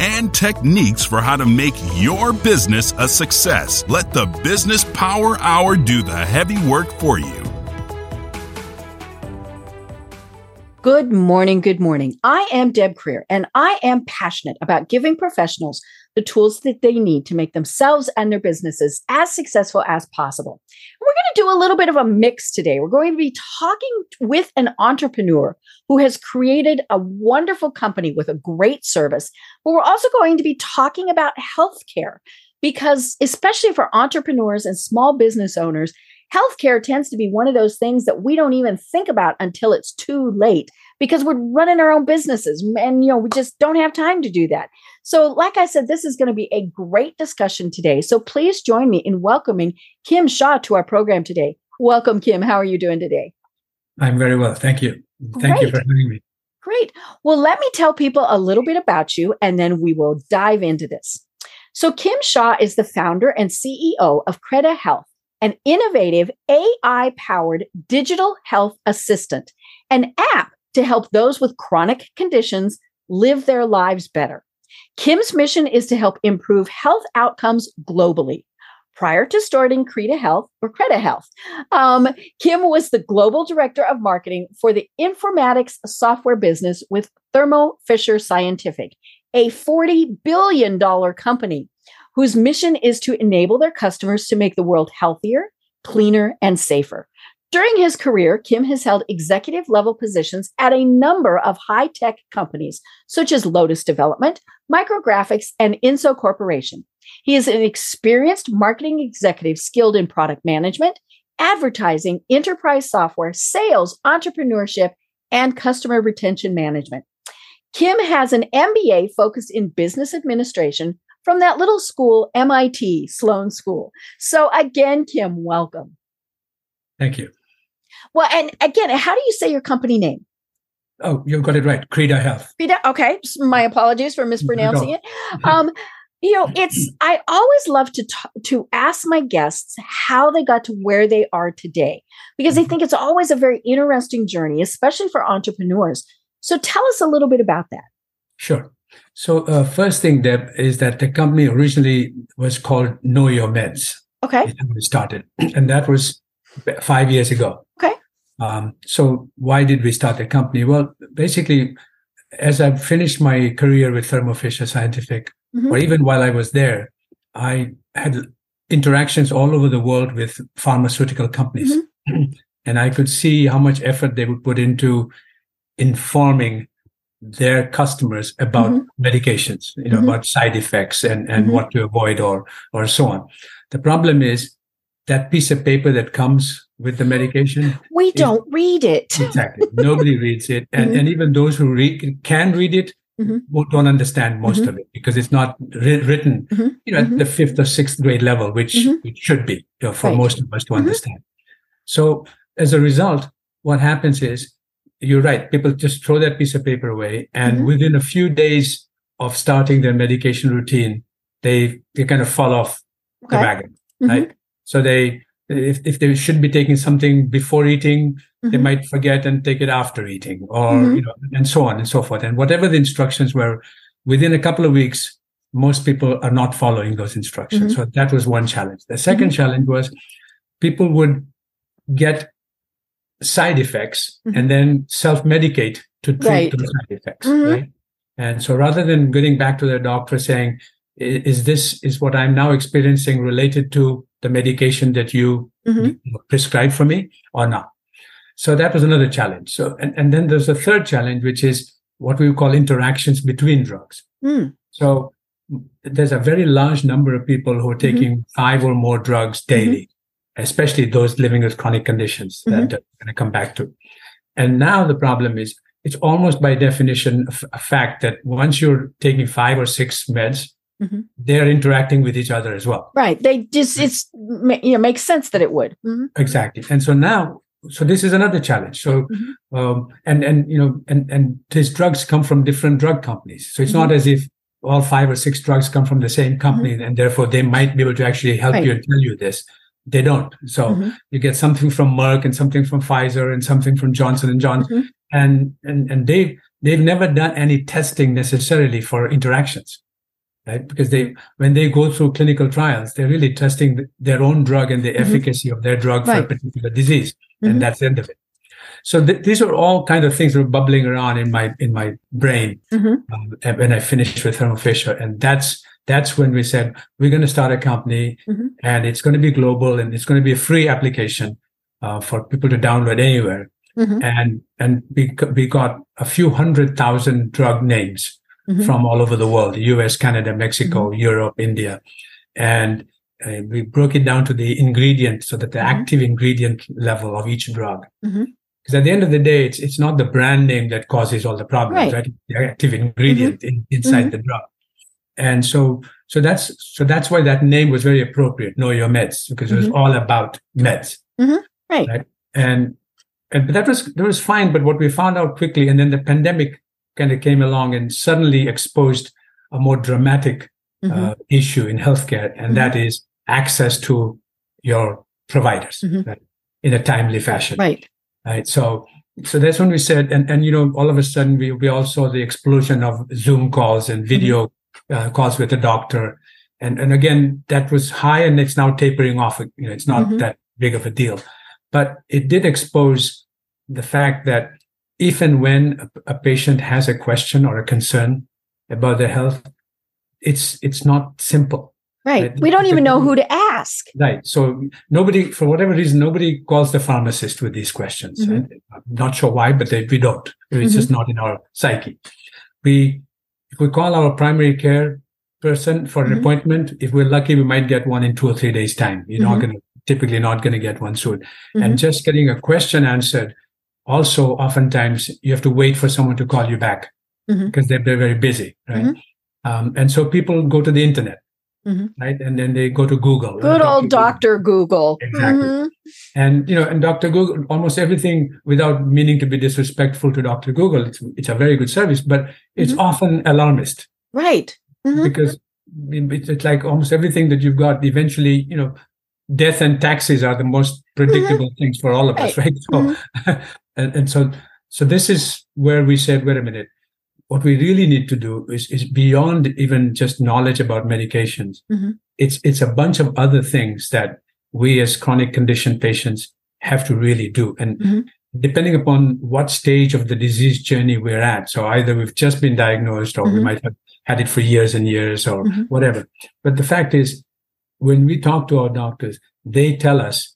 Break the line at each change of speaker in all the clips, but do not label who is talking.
and techniques for how to make your business a success. Let the Business Power Hour do the heavy work for you.
Good morning. Good morning. I am Deb Creer, and I am passionate about giving professionals the tools that they need to make themselves and their businesses as successful as possible. We're going to do a little bit of a mix today. We're going to be talking with an entrepreneur who has created a wonderful company with a great service, but we're also going to be talking about healthcare because, especially for entrepreneurs and small business owners, healthcare tends to be one of those things that we don't even think about until it's too late because we're running our own businesses and you know we just don't have time to do that so like i said this is going to be a great discussion today. So please join me in welcoming kim shah to our program today. Welcome kim. How are you doing today?
I'm very well. Thank you. Thank great. you for having me.
Great. Well let me tell people a little bit about you and then we will dive into this. So kim shah is the founder and ceo of creda health an innovative AI powered digital health assistant, an app to help those with chronic conditions live their lives better. Kim's mission is to help improve health outcomes globally. Prior to starting Creda Health or Creda Health, um, Kim was the global director of marketing for the informatics software business with Thermo Fisher Scientific, a $40 billion company whose mission is to enable their customers to make the world healthier, cleaner, and safer. During his career, Kim has held executive level positions at a number of high tech companies, such as Lotus Development, Micrografx, and Inso Corporation. He is an experienced marketing executive skilled in product management, advertising, enterprise software, sales, entrepreneurship, and customer retention management. Kim has an MBA focused in business administration from that little school, MIT, Sloan School. So, again, Kim, welcome.
Thank you.
Well, and again, how do you say your company name?
Oh, you've got it right. Creda Health.
Creda. Okay. My apologies for mispronouncing it. Um, you know, it's I always love to t- to ask my guests how they got to where they are today because I mm-hmm. think it's always a very interesting journey, especially for entrepreneurs. So tell us a little bit about that.
Sure. So, uh, first thing, Deb, is that the company originally was called Know Your Meds.
Okay.
We started, and that was five years ago. Um, so, why did we start the company? Well, basically, as I finished my career with Thermo Fisher Scientific, mm-hmm. or even while I was there, I had interactions all over the world with pharmaceutical companies. Mm-hmm. and I could see how much effort they would put into informing their customers about mm-hmm. medications, you know, mm-hmm. about side effects and, and mm-hmm. what to avoid or or so on. The problem is that piece of paper that comes with the medication.
We don't read it.
Exactly. Nobody reads it. And, mm-hmm. and even those who read can read it mm-hmm. don't understand most mm-hmm. of it because it's not ri- written you know, at the fifth or sixth grade level, which it should be you know, for right. most of us to understand. So as a result, what happens is you're right. People just throw that piece of paper away, and mm-hmm. within a few days of starting their medication routine, they they kind of fall off okay. the wagon, mm-hmm. right? So they if if they should be taking something before eating, mm-hmm. they might forget and take it after eating, or mm-hmm. you know, and so on and so forth. And whatever the instructions were, within a couple of weeks, most people are not following those instructions. Mm-hmm. So that was one challenge. The 2nd mm-hmm. challenge was people would get side effects mm-hmm. and then self-medicate to treat right. those side effects mm-hmm. right and so rather than getting back to their doctor saying is this is what i'm now experiencing related to the medication that you mm-hmm. prescribed for me or not so that was another challenge so and, and then there's a third challenge which is what we call interactions between drugs mm. so there's a very large number of people who are mm-hmm. taking five or more drugs daily especially those living with chronic conditions mm-hmm. that I'm going to come back to. And now the problem is it's almost by definition a fact that once you're taking five or six meds, mm-hmm. they're interacting with each other as well.
Right. They just it's you know makes sense that it would.
Mm-hmm. Exactly. And so now so this is another challenge so mm-hmm. um, and and you know and and these drugs come from different drug companies so it's mm-hmm. not as if all five or six drugs come from the same company mm-hmm. and therefore they might be able to actually help right. you and tell you this they don't so mm-hmm. you get something from merck and something from pfizer and something from johnson and johnson mm-hmm. and and and they they've never done any testing necessarily for interactions right? Because they, when they go through clinical trials, they're really testing their own drug and the mm-hmm. efficacy of their drug right. for a particular disease, mm-hmm. and that's the end of it. So th- these are all kind of things that are bubbling around in my in my brain mm-hmm. um, when I finished with Thermo Fisher, and that's that's when we said we're going to start a company, mm-hmm. and it's going to be global, and it's going to be a free application uh, for people to download anywhere. Mm-hmm. And and we we got a few hundred thousand drug names mm-hmm. from all over the world US, Canada, Mexico, mm-hmm. Europe, India. And uh, we broke it down to the ingredient so that the mm-hmm. active ingredient level of each drug. Because mm-hmm. at the end of the day, it's, it's not the brand name that causes all the problems, right? right? The active ingredient mm-hmm. in, inside mm-hmm. the drug. And so, so that's, so that's why that name was very appropriate. Know your meds because it was all about meds.
Right. right.
And, and that was, that was fine. But what we found out quickly, and then the pandemic kind of came along and suddenly exposed a more dramatic mm-hmm. uh, issue in healthcare, and mm-hmm. that is access to your providers mm-hmm. right, in a timely fashion.
Right.
Right. So, so that's when we said, and and you know, all of a sudden we we all saw the explosion of Zoom calls and video mm-hmm. uh, calls with the doctor, and and again that was high, and it's now tapering off. You know, it's not mm-hmm. that big of a deal, but it did expose the fact that if and when a, patient has a question or a concern about their health, it's it's not simple.
Right. right. We don't even know who to ask.
Right. So nobody, for whatever reason, nobody calls the pharmacist with these questions. Mm-hmm. I'm not sure why, but they, we don't. It's mm-hmm. just not in our psyche. We, if we call our primary care person for an mm-hmm. appointment, if we're lucky, we might get one in two or three days' time. You're not mm-hmm. going to, typically not going to get one soon. And mm-hmm. just getting a question answered also oftentimes you have to wait for someone to call you back mm-hmm. because they're, they're very busy right mm-hmm. um, and so people go to the internet mm-hmm. right and then they go to google
good old dr google,
exactly mm-hmm. and you know and dr google almost everything without meaning to be disrespectful to dr google it's, it's a very good service but it's mm-hmm. often alarmist
right
mm-hmm. because it's like almost everything that you've got eventually you know death and taxes are the most predictable things for all of us right so and, and so so this is where we said wait a minute what we really need to do is, is beyond even just knowledge about medications mm-hmm. it's it's a bunch of other things that we as chronic condition patients have to really do and mm-hmm. depending upon what stage of the disease journey we're at so either we've just been diagnosed or mm-hmm. we might have had it for years and years or mm-hmm. whatever but the fact is when we talk to our doctors they tell us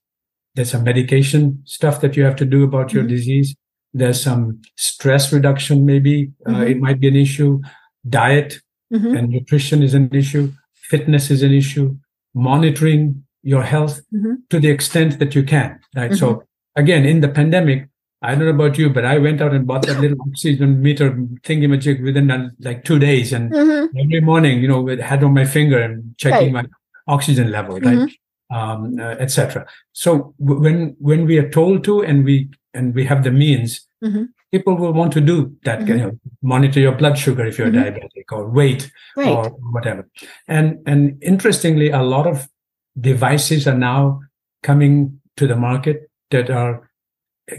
there's some medication stuff that you have to do about your mm-hmm. disease. There's some stress reduction, maybe uh, mm-hmm. uh, it might be an issue. Diet mm-hmm. and nutrition is an issue. Fitness is an issue. Monitoring your health mm-hmm. to the extent that you can. Right. So mm-hmm. again, in the pandemic, I don't know about you, but I went out and bought that little oxygen meter thingy-majig within uh, like two days. And mm-hmm. every morning, you know, it had on my finger and checking right. my oxygen level, right? Um, uh, etc. So w- when when we are told to and we and we have the means, mm-hmm. people will want to do that. Mm-hmm. You know, monitor your blood sugar if you're mm-hmm. diabetic or weight right. or whatever. And and interestingly, a lot of devices are now coming to the market that are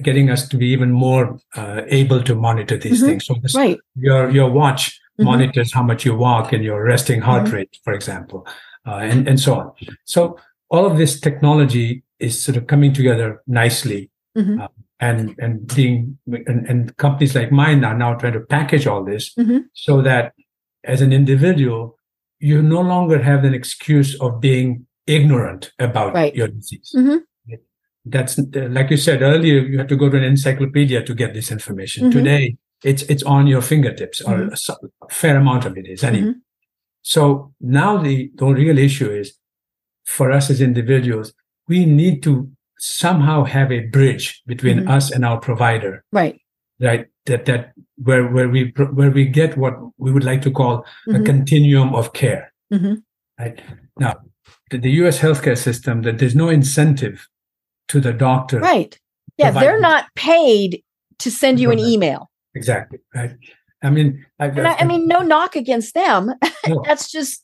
getting us to be even more uh, able to monitor these mm-hmm. things. So this, right. your your watch mm-hmm. monitors how much you walk and your resting heart mm-hmm. rate, for example, uh, and and so on. So all of this technology is sort of coming together nicely. Mm-hmm. Uh, and and being and, and, companies like mine are now trying to package all this mm-hmm. so that as an individual you no longer have an excuse of being ignorant about right. your disease mm-hmm. that's like you said earlier you had to go to an encyclopedia to get this information mm-hmm. today it's it's on your fingertips or mm-hmm. a, fair amount of it is anyway mm-hmm. so now the the real issue is for us as individuals, we need to somehow have a bridge between mm-hmm. us and our provider.
Right.
Right. That that where where we where we get what we would like to call mm-hmm. a continuum of care. Mm-hmm. Right now, the, the U.S. healthcare system that there's no incentive to the doctor.
Right. Yeah, they're not paid to send you an email.
Exactly. Right. I mean,
I, I, I, mean, no knock against them. No. that's just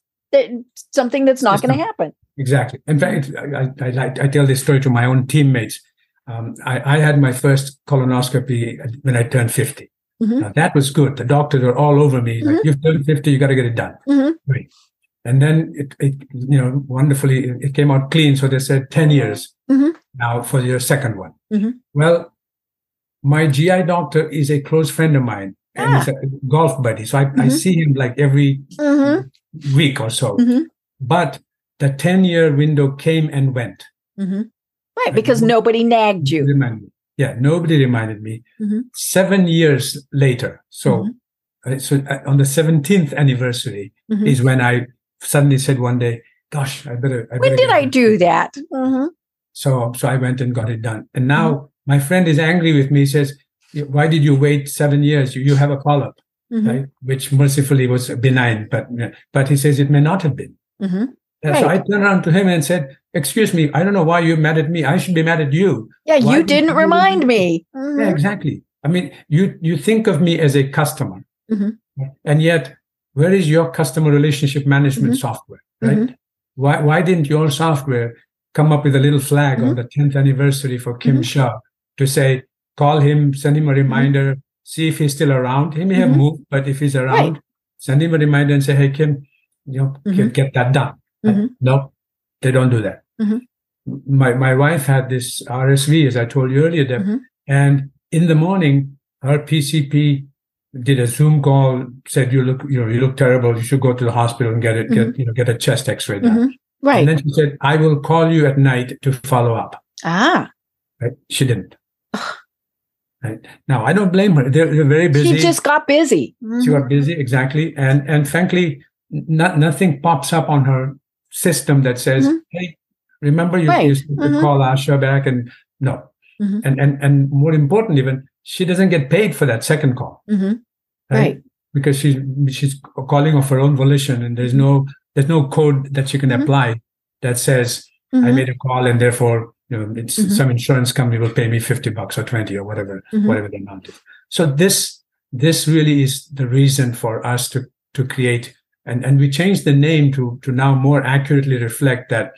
something that's not going to happen.
Exactly. In fact, I, I, I, tell this story to my own teammates. Um, I, I, had my first colonoscopy when I turned 50. Mm-hmm. Now, that was good. The doctors were all over me. Mm-hmm. Like, you've turned 50, you got to get it done. Mm-hmm. And then it, it, you know, wonderfully, it came out clean. So they said 10 years mm-hmm. now for your second one. Mm-hmm. Well, my GI doctor is a close friend of mine and ah. he's a golf buddy. So I, mm-hmm. I see him like every mm-hmm. week or so. Mm-hmm. But the 10 year window came and went.
Mm-hmm. Right. Because nobody nagged you.
Reminded yeah. Nobody reminded me. Mm-hmm. Seven years later. So, mm-hmm. uh, so uh, on the 17th anniversary is when I suddenly said one day, gosh, I better. I better
when did I do that?
So, so I went and got it done. And now my friend is angry with me. He says, why did you wait seven years? You, you have a call-up, mm-hmm. right? Which mercifully was benign, but but he says it may not have been. Mm-hmm. Right. So I turned around to him and said, "Excuse me, I don't know why you're mad at me. I should be mad at you.
Yeah, why you didn't you remind me.
Mm-hmm. Yeah, exactly. I mean, you you think of me as a customer, mm-hmm. and yet where is your customer relationship management mm-hmm. software, right? Mm-hmm. Why why didn't your software come up with a little flag on the 10th anniversary for Kim Shah to say call him, send him a mm-hmm. reminder, mm-hmm. see if he's still around. He may have mm-hmm. moved, but if he's around, right. send him a reminder and say, hey, Kim, you know, mm-hmm. get that done. Mm-hmm. No, they don't do that. Mm-hmm. My, my wife had this RSV, as I told you earlier, Deb, and in the morning, her PCP did a Zoom call, said you look, you know, you look terrible. You should go to the hospital and get it, get, you know, get a chest X-ray done.
Right.
And then she said, I will call you at night to follow up.
Ah.
Right. She didn't. Right? Now, I don't blame her. They're, they're very busy.
She just got busy.
Mm-hmm. She got busy, exactly. And and frankly, not, nothing pops up on her system that says, mm-hmm. "Hey, remember you right. used to mm-hmm. call Asha back?" And no, mm-hmm. and and and more important, even she doesn't get paid for that second call,
mm-hmm. right? right?
Because she's she's calling of her own volition, and there's no there's no code that she can mm-hmm. apply that says I made a call and therefore you know, it's mm-hmm. some insurance company will pay me 50 bucks or 20 or whatever, mm-hmm. whatever the amount is. So this, this really is the reason for us to, to create and, and we changed the name to, to now more accurately reflect that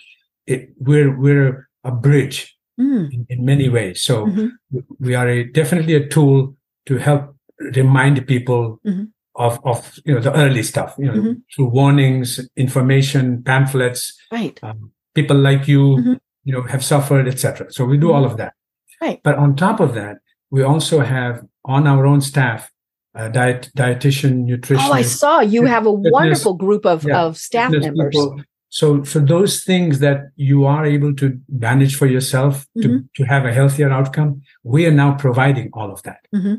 it, we're, we're a bridge mm. in, in, many ways. So mm-hmm. we are a, definitely a tool to help remind people mm-hmm. of, of, you know, the early stuff, you know, mm-hmm. through warnings, information, pamphlets,
right. Um,
people like you mm-hmm you know, have suffered, etc. So we do all of that.
Right.
But on top of that, we also have on our own staff a diet, dietitian, nutrition. Oh,
I saw you have a fitness, wonderful group of, yeah, of staff members. People.
So, so those things that you are able to manage for yourself mm-hmm. to, to have a healthier outcome, we are now providing all of that. Mm-hmm.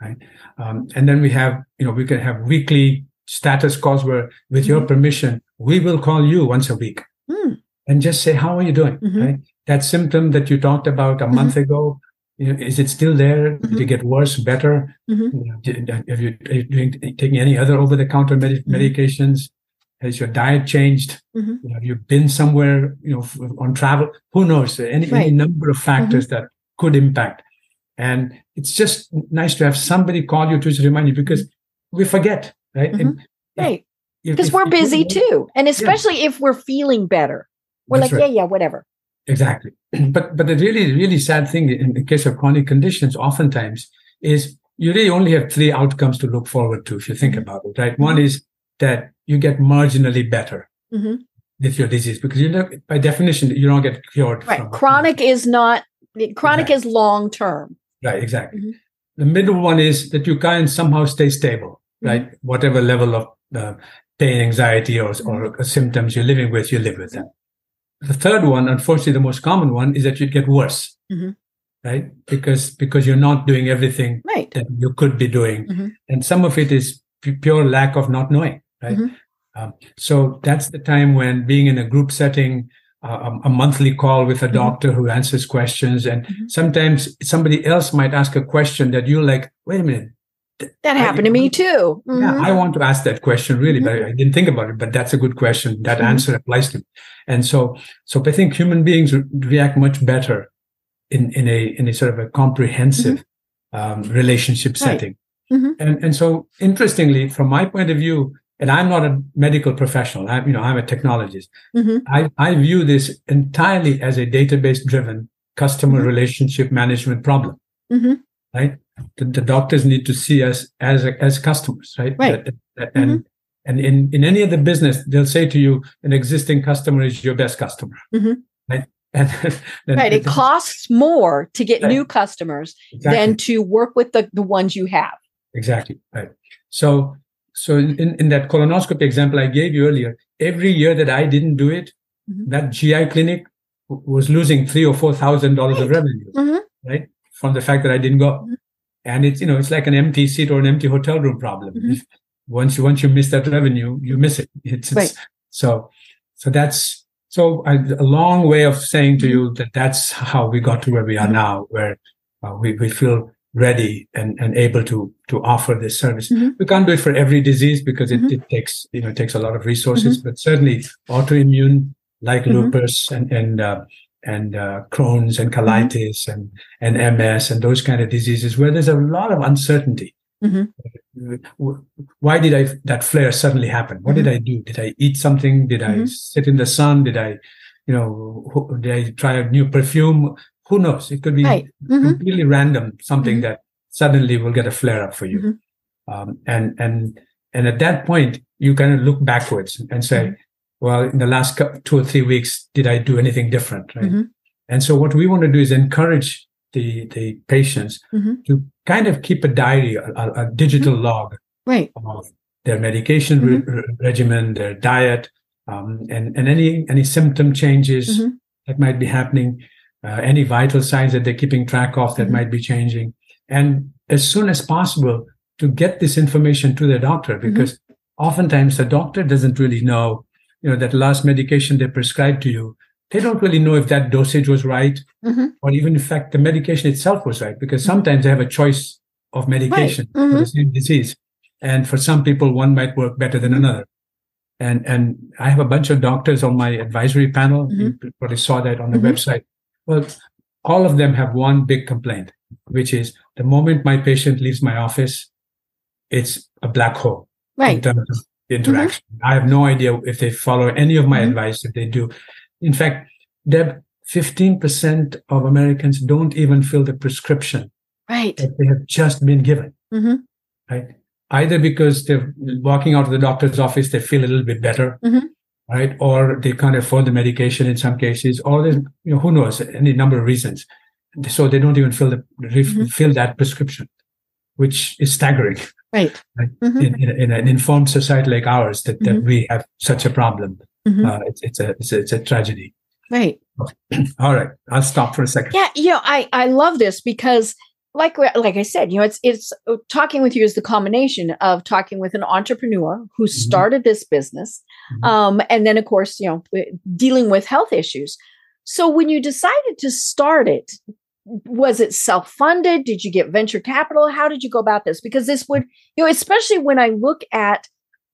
Right. Um, and then we have, you know, we can have weekly status calls where, with mm-hmm. your permission, we will call you once a week. Mm and just say, how are you doing? Mm-hmm. Right? That symptom that you talked about a mm-hmm. month ago, you know, is it still there? Mm-hmm. Did it get worse, better? Mm-hmm. Did, have you, are you doing, taking any other over-the-counter med- mm-hmm. medications? Has your diet changed? Mm-hmm. Have you been somewhere, you know, on travel? Who knows? Any, right. any number of factors that could impact. And it's just nice to have somebody call you to remind you because we forget, right?
right. Because we're busy too. And especially yeah. if we're feeling better. We're That's like, right. yeah, yeah, whatever.
Exactly. But but the really, really sad thing in the case of chronic conditions, oftentimes, is you really only have three outcomes to look forward to if you think mm-hmm. about it, right? Mm-hmm. One is that you get marginally better mm-hmm. with your disease because you know by definition you don't get cured.
Right. chronic is not chronic exactly. is long term.
Right, exactly. Mm-hmm. The middle one is that you can somehow stay stable, mm-hmm. right? Whatever level of uh, pain, anxiety, or, or mm-hmm. symptoms you're living with, you live with them. The third one, unfortunately, the most common one is that you get worse, mm-hmm. right? Because because you're not doing everything
right.
that you could be doing, mm-hmm. and some of it is pure lack of not knowing, right? Mm-hmm. Um, so that's the time when being in a group setting, uh, a, a, monthly call with a mm-hmm. doctor who answers questions, and mm-hmm. sometimes somebody else might ask a question that you're like, wait a minute,
that happened I, to me too.
Mm-hmm. Yeah, I want to ask that question really, mm-hmm. but I didn't think about it. But that's a good question. That mm-hmm. answer applies to me. And so, so I think human beings react much better in in a in a sort of a comprehensive mm-hmm. um, relationship right. setting. Mm-hmm. And and so, interestingly, from my point of view, and I'm not a medical professional. I'm you know I'm a technologist. Mm-hmm. I I view this entirely as a database driven customer relationship management problem. Right the, the, doctors need to see us as as customers, right?
Right.
and mm-hmm. and in in any other business, they'll say to you, an existing customer is your best customer, mm-hmm. right?
And, and, right. It costs more to get right. new customers exactly. than to work with the the ones you have.
Exactly. Right. So so in, in that colonoscopy example I gave you earlier, every year that I didn't do it, mm-hmm. that GI clinic was losing three or four thousand dollars of revenue, mm-hmm. right? From the fact that I didn't go. Mm-hmm and it's you know it's like an empty seat or an empty hotel room problem mm-hmm. once you once you miss that revenue you miss it it's, it's right. so so that's so I, a long way of saying to mm-hmm. you that that's how we got to where we are mm-hmm. now where uh, we, we feel ready and, and able to to offer this service mm-hmm. we can't do it for every disease because it, mm-hmm. it takes you know it takes a lot of resources mm-hmm. but certainly autoimmune like lupus and and uh, and uh, Crohn's and mm-hmm. colitis mm-hmm. and, and MS and those kind of diseases where there's a lot of uncertainty. Mm-hmm. Why did I that flare suddenly happen? What mm-hmm. did I do? Did I eat something? Did I mm-hmm. sit in the sun? Did I, you know, did I try a new perfume? Who knows? It could be right. Mm-hmm. completely random, something that suddenly will get a flare up for you. Um, and and and at that point, you kind of look backwards and say, well, in the last two or three weeks, did I do anything different? Right. Mm-hmm. And so what we want to do is encourage the, the patients mm-hmm. to kind of keep a diary, a, a digital mm-hmm. log
right.
of their medication mm-hmm. re- regimen, their diet, um, and, and any, any symptom changes mm-hmm. that might be happening, uh, any vital signs that they're keeping track of that mm-hmm. might be changing. And as soon as possible to get this information to their doctor, because oftentimes the doctor doesn't really know you know that last medication they prescribed to you they don't really know if that dosage was right mm-hmm. or even in fact the medication itself was right because sometimes they have a choice of medication right. mm-hmm. for the same disease and for some people one might work better than another and and i have a bunch of doctors on my advisory panel mm-hmm. you probably saw that on the mm-hmm. website well all of them have one big complaint which is the moment my patient leaves my office it's a black hole
right in terms
of interaction. Mm-hmm. I have no idea if they follow any of my mm-hmm. advice, if they do. In fact, Deb, 15% of Americans don't even fill the prescription
right.
that they have just been given. Mm-hmm. Right. Either because they're walking out of the doctor's office, they feel a little bit better, mm-hmm. right? Or they can't afford the medication in some cases, or there's, you know, who knows, any number of reasons. So they don't even fill the, mm-hmm. fill that prescription, which is staggering.
Right.
Mm-hmm. In, in, in, an informed society like ours, that, that mm-hmm. we have such a problem. Mm-hmm. Uh, it's, it's, a, it's, a, it's a tragedy.
Right.
All right. I'll stop for a second.
Yeah. You know, I, I love this because like like I said, you know, it's it's uh, talking with you is the combination of talking with an entrepreneur who mm-hmm. started this business, mm-hmm. um, and then of course, you know, dealing with health issues. So when you decided to start it, was it self-funded? Did you get venture capital? How did you go about this? Because this would you know especially when i look at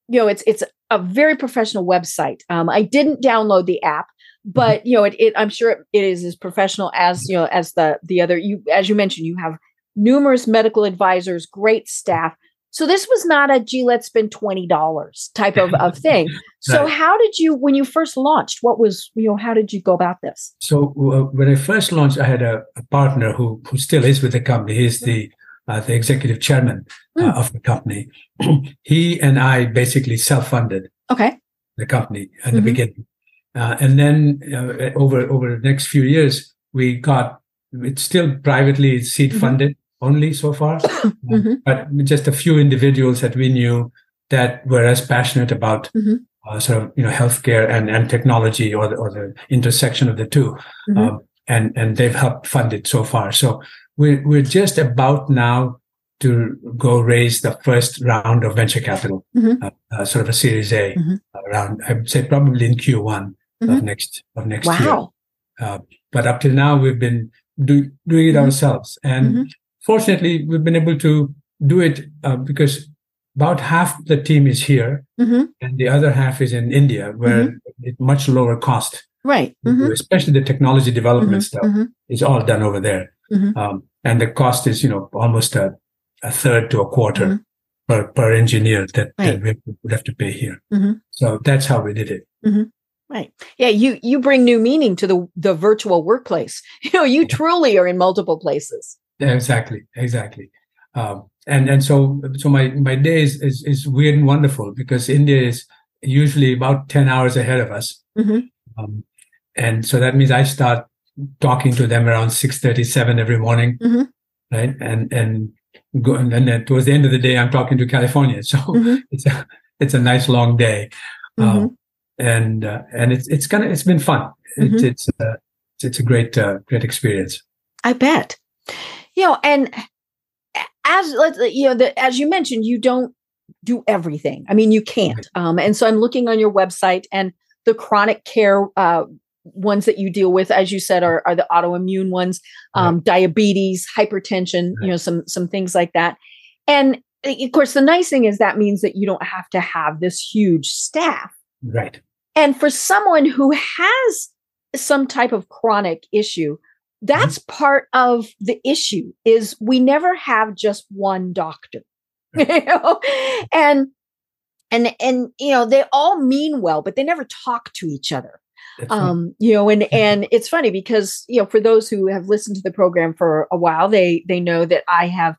you know it's it's a very professional website. Um, i didn't download the app mm-hmm. but you know it, it i'm sure it is as professional as you know as the the other you as you mentioned you have numerous medical advisors great staff so this was not a gee, let's spend twenty dollars type of, of thing. So right. how did you when you first launched? What was you know how did you go about this?
So uh, when I first launched, I had a, a, partner who who still is with the company. He's the uh, the executive chairman uh, mm. of the company. he and I basically self funded.
Okay.
The company in mm-hmm. the beginning, uh, and then uh, over over the next few years, we got it's still privately seed mm-hmm. Only so far, mm-hmm. but just a few individuals that we knew that were as passionate about mm-hmm. uh, sort of you know healthcare and and technology or the, or the intersection of the 2 mm-hmm. um, and and they've helped fund it so far. So we're we're just about now to go raise the first round of venture capital, mm-hmm. uh, uh, sort of a Series A mm-hmm. around I would say probably in Q1 of mm-hmm. next of next
wow.
year. Uh, but up till now we've been do, doing it ourselves and fortunately, we've been able to do it uh, because about half the team is here mm-hmm. and the other half is in India, where mm-hmm. it's much lower cost.
Right.
Mm-hmm. Especially the technology development mm-hmm. stuff mm-hmm. is all done over there. Um, and the cost is, you know, almost a, a third to a quarter per, per engineer that, right. that, we would have to pay here. So that's how we did it.
Right. Yeah, you you bring new meaning to the the virtual workplace. You know, you truly are in multiple places.
Yeah, exactly. Exactly. Um, and and so so my my day is, is, is weird and wonderful because India is usually about ten hours ahead of us, mm-hmm. um, and so that means I start talking to them around six thirty seven every morning, mm-hmm. right? And and go and then towards the end of the day I'm talking to California, so mm-hmm. it's a it's a nice long day, mm-hmm. um, and uh, and it's it's kind of it's been fun. It's mm-hmm. it's uh, it's a great uh, great experience.
I bet. You know, and as let's you know the, as you mentioned you don't do everything. I mean you can't. Um, and so i'm looking on your website and the chronic care uh, ones that you deal with as you said are, are the autoimmune ones um, right. diabetes hypertension right. you know some some things like that. And eh, of course the nice thing is that means that you don't have to have this huge staff.
Right.
And for someone who has some type of chronic issue that's mm-hmm. part of the issue is we never have just one doctor you know? And and and you know they all mean well but they never talk to each other. Um you know and and it's funny because you know for those who have listened to the program for a while they they know that i have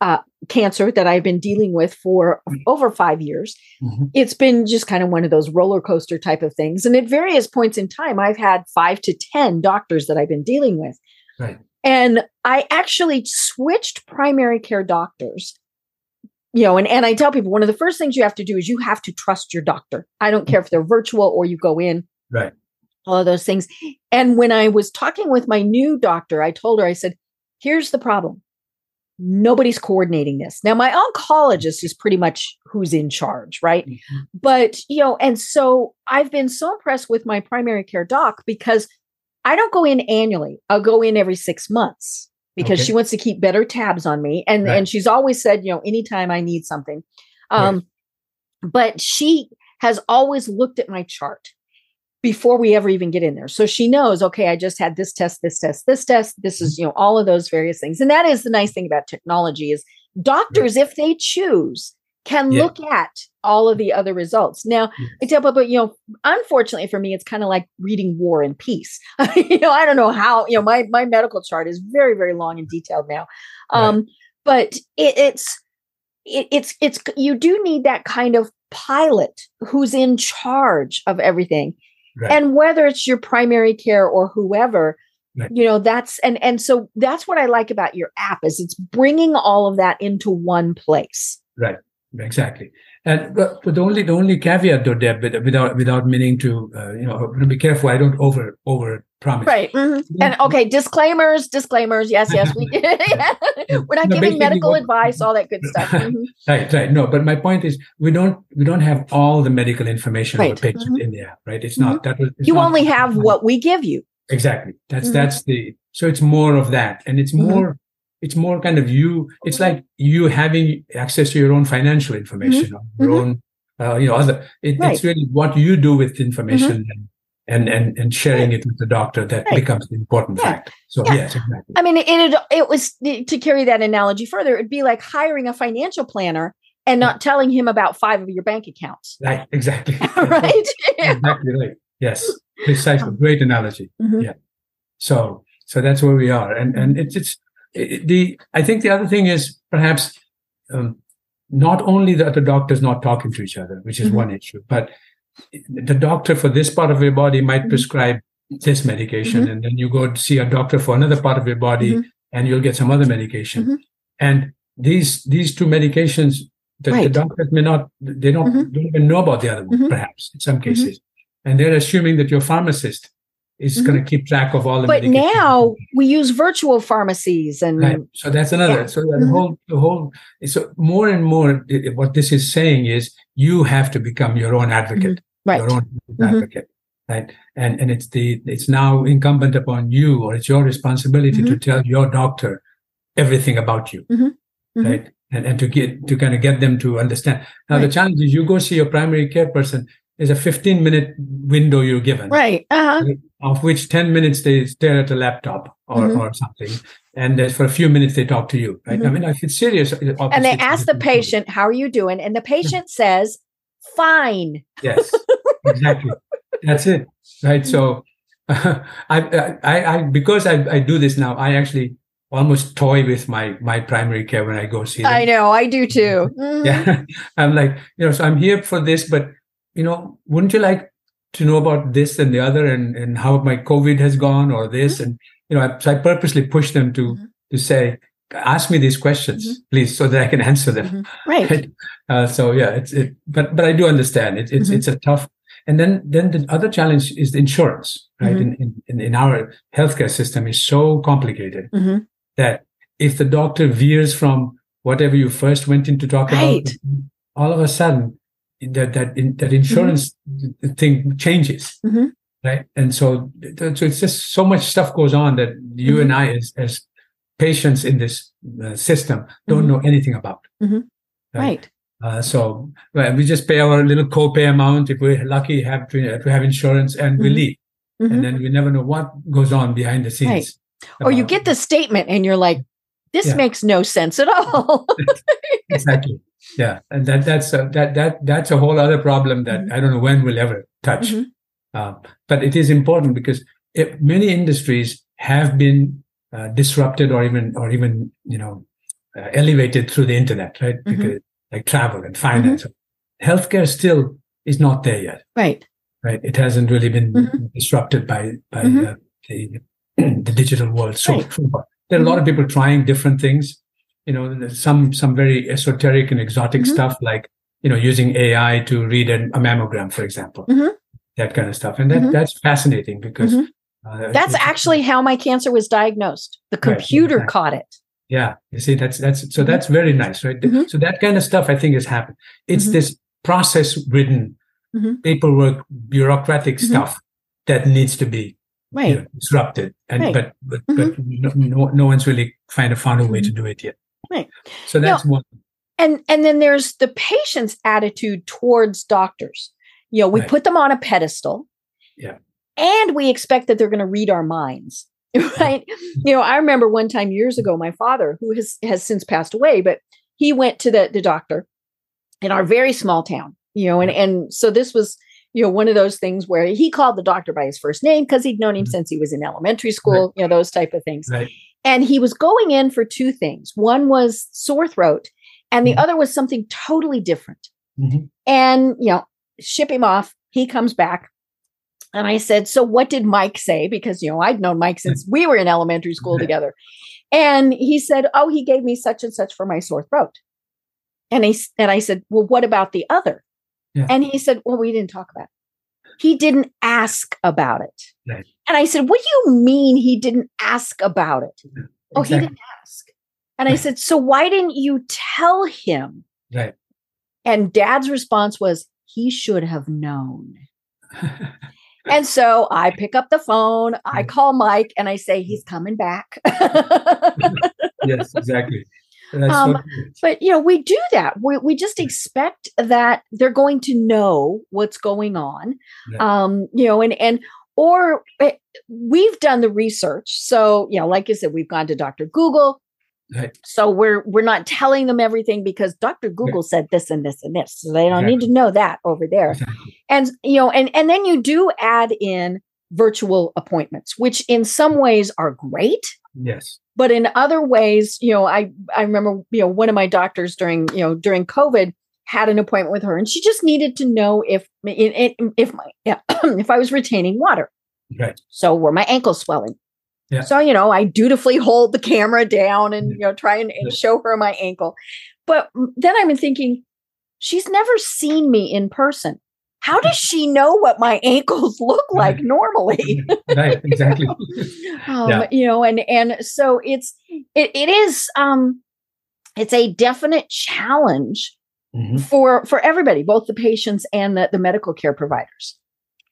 uh, cancer that I've been dealing with for mm-hmm. over five years. Mm-hmm. It's been just kind of one of those roller coaster type of things. And at various points in time, I've had five to 10 doctors that I've been dealing with.
Right.
And I actually switched primary care doctors. You know, and, and I tell people one of the first things you have to do is you have to trust your doctor. I don't care if they're virtual or you go in.
Right.
All of those things. And when I was talking with my new doctor, I told her, I said, here's the problem nobody's coordinating this. Now, my oncologist is pretty much who's in charge, right? Mm-hmm. But, you know, and so I've been so impressed with my primary care doc because I don't go in annually. I'll go in every six months because okay. she wants to keep better tabs on me. And, right. and she's always said, you know, anytime I need something. Um, right. But she has always looked at my chart before we ever even get in there. So she knows, okay, I just had this test, this test, this test. This is, you know, all of those various things. And that is the nice thing about technology is doctors, if they choose, can yeah. look at all of the other results. Now, yeah. but, but you know, unfortunately for me, it's kind of like reading War and Peace. you know, I don't know how. You know, my my medical chart is very very long and detailed now, um, right. but it, it's it, it's it's you do need that kind of pilot who's in charge of everything Right. And whether it's your primary care or whoever, right. you know, that's and and so that's what I like about your app is it's bringing all of that into one place.
Right. Exactly. And but, the only the only caveat though, Deb, without without meaning to uh, you know be careful, I don't over over promise.
Right. Mm-hmm. And okay, disclaimers, disclaimers. Yes, yes, we did. we're not no, giving medical what, advice, all that good stuff. Mm-hmm.
Right, right. No, but my point is we don't we don't have all the medical information right. of a patient mm-hmm. in there, right? It's not mm-hmm. that was,
you only have what we give you.
Exactly. That's mm-hmm. that's the so it's more of that. And it's mm-hmm. more it's more kind of you, it's like you having access to your own financial information, your own uh, you know, other it, right. it's really what you do with information and and and and sharing right. it with the doctor that right. becomes the important yeah. fact. So yeah. yes, exactly.
I mean, it, it it was to carry that analogy further. It'd be like hiring a financial planner and not telling him about five of your bank accounts.
Right. Exactly.
right.
exactly right. Yes. Precisely. Great analogy. Mm-hmm. Yeah. So so that's where we are, and and it's it's it, the I think the other thing is perhaps. Um, not only that the doctors not talking to each other, which is mm-hmm. one issue, but the doctor for this part of your body might mm-hmm. prescribe this medication mm-hmm. and then you go to see a doctor for another part of your body mm-hmm. and you'll get some other medication mm-hmm. and these these two medications the, right. the doctors may not they don't, mm-hmm. don't even know about the other one perhaps in some cases and they're assuming that your pharmacist is going to keep track of all of the
but now we use virtual pharmacies and right.
so that's another yeah. so the whole the whole so more and more what this is saying is you have to become your own advocate
right.
your own mm-hmm. advocate right and and it's the it's now incumbent upon you or it's your responsibility mm-hmm. to tell your doctor everything about you mm-hmm. mm-hmm. right and, and to get to kind of get them to understand. Now right. the challenge is you go see your primary care person. There's a 15 minute window you're given,
right? Uh-huh.
Of which 10 minutes they stare at a laptop or, mm-hmm. or something, and for a few minutes they talk to you. Right? Mm-hmm. I mean, if it's serious,
and they ask the patient, "How are you doing?" and the patient says, "Fine."
Yes, exactly. That's it, right? So, I, I, I, because I, I do this now, I actually almost toy with my my primary care when I go see them.
I know, I do too.
Mm-hmm. Yeah, I'm like, you know, so I'm here for this, but you know, wouldn't you like to know about this and the other, and and how my COVID has gone, or this, mm-hmm. and you know, I, so I purposely push them to mm-hmm. to say, ask me these questions, mm-hmm. please, so that I can answer them.
Mm-hmm. Right.
uh, so yeah, it's it, but but I do understand it, it's mm-hmm. it's a tough. And then then the other challenge is the insurance, right? In, in in our healthcare system is so complicated that if the doctor veers from whatever you first went in to talk right. about, all of a sudden that that in, that insurance mm-hmm. thing changes, mm-hmm. right? And so, so it's just so much stuff goes on that you mm-hmm. and I, as as patients in this uh, system, don't mm-hmm. know anything about.
Mm-hmm. Right. right.
Uh, so well, we just pay our little copay amount if we're lucky have to, to have insurance and we mm-hmm. leave, and then we never know what goes on behind the scenes. Right
or you get the statement and you're like this yeah. makes no sense at all
exactly yeah and that that's a, that that that's a whole other problem that mm-hmm. i don't know when we'll ever touch mm-hmm. uh, but it is important because it, many industries have been uh, disrupted or even or even you know uh, elevated through the internet right mm-hmm. because like travel and finance mm-hmm. healthcare still is not there yet
right
right it hasn't really been mm-hmm. disrupted by by mm-hmm. the the digital world so right. far. There are mm-hmm. a lot of mm-hmm. people trying different things. You know, some some very esoteric and exotic mm-hmm. stuff like you know using AI to read a, a mammogram, for example, mm-hmm. that kind of stuff, and that mm-hmm. that's fascinating because
mm-hmm. uh, that's actually how my cancer was diagnosed. The computer right, caught it.
Yeah, you see, that's that's so that's very nice, right? So that kind of stuff I think has happened. It's this process-ridden, paperwork, bureaucratic stuff that needs to be
right.
you know, disrupted. And right. but but, mm-hmm. but no, no, one's really find a found a way to mm-hmm. do it yet.
Right.
So that's now, one.
And and then there's the patient's attitude towards doctors. You know, we right. put them on a pedestal.
Yeah.
And we expect that they're going to read our minds. Right. you know, I remember one time years ago, my father, who has has since passed away, but he went to the, the doctor in our very small town, you know, and, and so this was you know, one of those things where he called the doctor by his first name because he'd known him mm-hmm. since he was in elementary school, right. you know, those type of things.
Right.
And he was going in for two things. One was sore throat, and the mm-hmm. other was something totally different. Mm-hmm. And, you know, ship him off. He comes back. And I said, So what did Mike say? Because, you know, I'd known Mike since we were in elementary school together. And he said, Oh, he gave me such and such for my sore throat. And he and I said, Well, what about the other? Yeah. And he said, Well, we didn't talk about it. He didn't ask about it. Right. And I said, What do you mean he didn't ask about it? Oh, he didn't ask. And right. I said, So why didn't you tell him?
Right.
And dad's response was, He should have known. and so I pick up the phone, I call Mike, and I say, He's coming back.
yes, exactly.
Um, but you know, we do that. We we just expect that they're going to know what's going on. Um, you know, and and or eh, we've done the research. So, you know, like I said, we've gone to Dr. Google.
Right.
So we're we're not telling them everything because Dr. Google right. said this and this and this. So they don't exactly. need to know that over there. Exactly. And you know, and and then you do add in virtual appointments, which in some ways are great.
Yes.
But in other ways, you know, I I remember, you know, one of my doctors during, you know, during COVID had an appointment with her and she just needed to know if if my yeah, if I was retaining water.
Right.
So were my ankles swelling?
Yeah.
So, you know, I dutifully hold the camera down and, you know, try and, and show her my ankle. But then I'm thinking, she's never seen me in person how does she know what my ankles look like normally
right exactly
um, yeah. you know and and so it's it, it is um it's a definite challenge mm-hmm. for for everybody both the patients and the, the medical care providers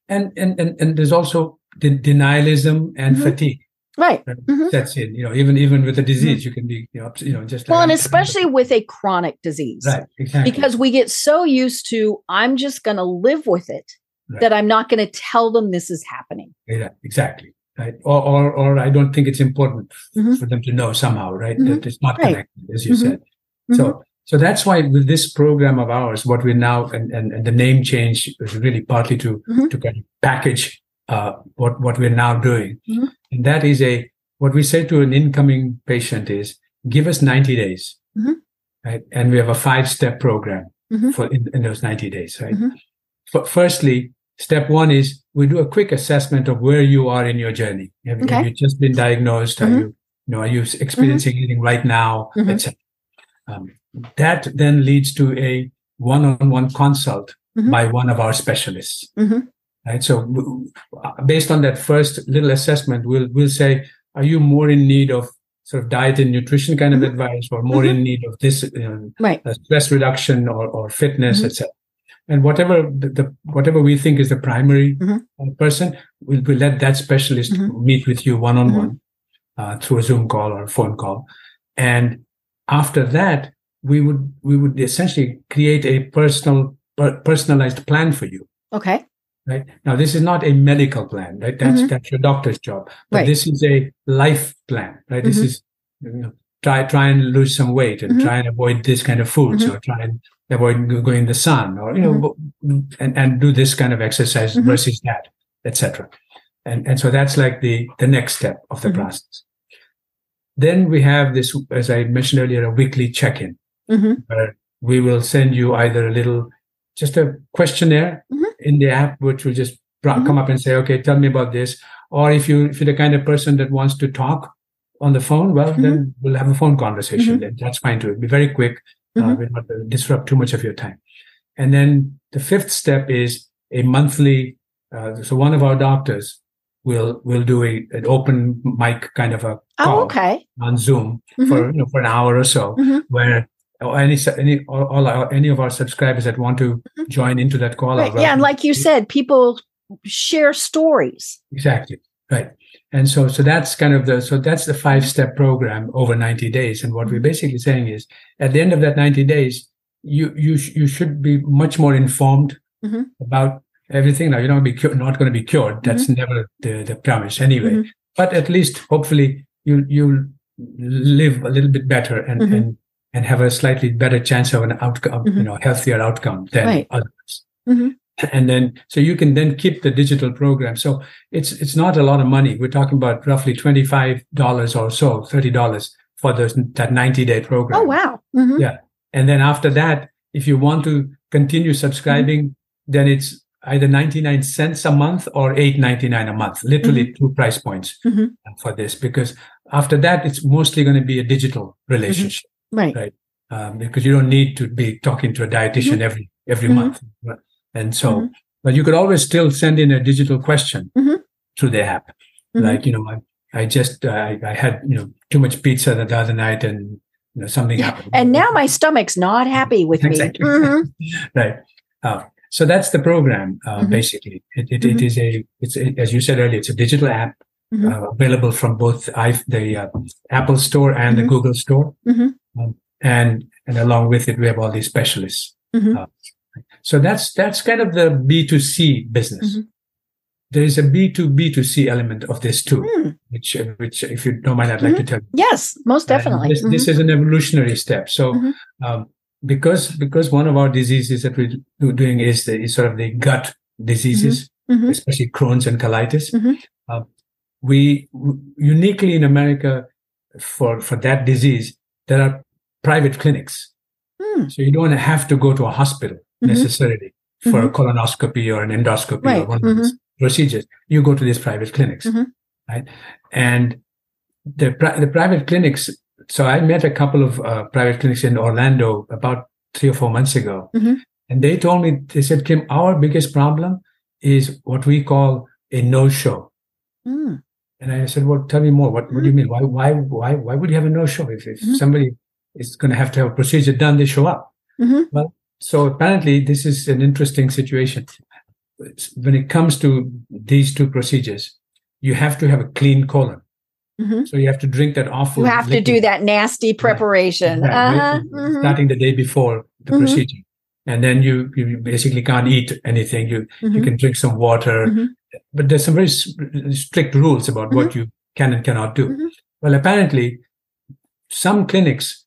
and and and, and there's also the denialism and mm-hmm. fatigue
right
mm-hmm. sets in. You know, even even with a disease, mm-hmm. you can be you know, you know just
well, and especially with a chronic disease,
right? Exactly.
Because we get so used to I'm just going to live with it right. that I'm not going to tell them this is happening.
Yeah, exactly. Right. Or, or, or I don't think it's important mm-hmm. for them to know somehow, right? Mm-hmm. That it's not right. connected, as you mm-hmm. said. So, mm-hmm. so that's why with this program of ours, what we're now and, and, and the name change is really partly to mm-hmm. to kind of package uh, what what we're now doing, mm-hmm. and that is a what we say to an incoming patient is give us 90 days, right? And we have a five step program for in, in, those 90 days, right? F- firstly, Step one is we do a quick assessment of where you are in your journey. Have, okay. have you just been diagnosed? Mm-hmm. Are you, you know, are you experiencing mm-hmm. anything right now, mm-hmm. etc. Um, that then leads to a one-on-one consult mm-hmm. by one of our specialists. Mm-hmm. Right. So, based on that first little assessment, we'll we'll say, are you more in need of sort of diet and nutrition kind of mm-hmm. advice, or more in need of this you know,
right.
Uh, stress reduction or, or fitness, etc and whatever the, the, whatever we think is the primary mm-hmm. Uh, person we'll, we'll, let that specialist mm-hmm. meet with you one-on-one mm-hmm. uh, through a zoom call or a phone call and after that we would we would essentially create a personal per- personalized plan for you
okay
right now this is not a medical plan right that's mm-hmm. that's your doctor's job but right. this is a life plan right this mm-hmm. is you know, try try and lose some weight and mm-hmm. try and avoid this kind of foods or try and avoid going in the sun or you know mm-hmm. and, and do this kind of exercise mm-hmm. versus that etc and and so that's like the the next step of the mm-hmm. process then we have this as i mentioned earlier a weekly check-in mm-hmm. where we will send you either a little just a questionnaire mm-hmm. In the app which will just mm-hmm. come up and say okay tell me about this or if you if you're the kind of person that wants to talk on the phone well then we'll have a phone conversation then that's fine too it'll be very quick uh, mm-hmm. uh, not disrupt too much of your time. And then the fifth step is a monthly. Uh, so one of our doctors will will do a an open mic kind of a
oh, call oh, okay.
on Zoom mm-hmm. for you know for an hour or so, mm-hmm. where any any all, our, any of our subscribers that want to mm-hmm. join into that call.
Right. Yeah, and like you said, people share stories.
Exactly. Right. And so, so that's kind of the, so that's the five step program over 90 days. And what we're mm-hmm. basically saying is at the end of that 90 days, you, you, you should be much more informed mm-hmm. about everything. Now, you're not, be cu- not going to be cured. That's mm-hmm. never the, the promise anyway. Mm-hmm. But at least hopefully you, you live a little bit better and, mm-hmm. and, and have a slightly better chance of an outcome, you mm-hmm. know, healthier outcome than right. others and then so you can then keep the digital program so it's it's not a lot of money we're talking about roughly $25 or so $30 for those that 90 day program
oh wow
mm-hmm. yeah and then after that if you want to continue subscribing mm-hmm. then it's either 99 cents a month or 8.99 a month literally mm-hmm. two price points mm-hmm. for this because after that it's mostly going to be a digital relationship
mm-hmm. Right
right um, because you don't need to be talking to a dietitian mm-hmm. every every month and so, mm-hmm. but you could always still send in a digital question mm-hmm. through the app. Mm-hmm. Like, you know, I, I just, uh, I, I, had, you know, too much pizza the other night and, you know, something happened.
And now my stomach's not happy with
exactly.
me.
Mm-hmm. right. Uh, so that's the program, uh, mm-hmm. basically. It, it, it is a, it's a, as you said earlier, it's a digital app. Mm-hmm. Uh, available from both I, the uh, Apple Store and mm-hmm. the Google Store, mm-hmm. um, and and along with it, we have all these specialists. Mm-hmm. Uh, so that's that's kind of the B2C business. Mm-hmm. There is a B2B2C element of this too, mm. which which if you don't mind, I'd like mm-hmm. to tell you.
Yes, most definitely.
This, mm-hmm. this, is an evolutionary step. So mm-hmm. um, because because one of our diseases that we're doing is the is sort of the gut diseases, mm-hmm. Mm-hmm. especially Crohn's and colitis. Uh, we uniquely in America for for that disease there are private clinics. Mm. So you don't have to go to a hospital mm-hmm. necessarily for mm-hmm. a colonoscopy or an endoscopy right. or one of those mm-hmm. procedures. You go to these private clinics, mm-hmm. right? And the the private clinics. So I met a couple of uh, private clinics in Orlando about three or four months ago, mm-hmm. and they told me they said, "Kim, our biggest problem is what we call a no-show." Mm. And I said, "Well, tell me more. What, what do you mean? Why why why why would you have a no-show if, if somebody is going to have to have a procedure done, they show up?" Well, so apparently, this is an interesting situation. When it comes to these two procedures, you have to have a clean colon. Mm-hmm. So you have to drink that awful.
You have liquid. to do that nasty preparation. Right. Uh-huh.
Mm-hmm. Starting the day before the mm-hmm. procedure. And then you, you basically can't eat anything. You you mm-hmm. can drink some water, mm-hmm. but there's some very strict rules about what mm-hmm. you can and cannot do. Well, apparently, some clinics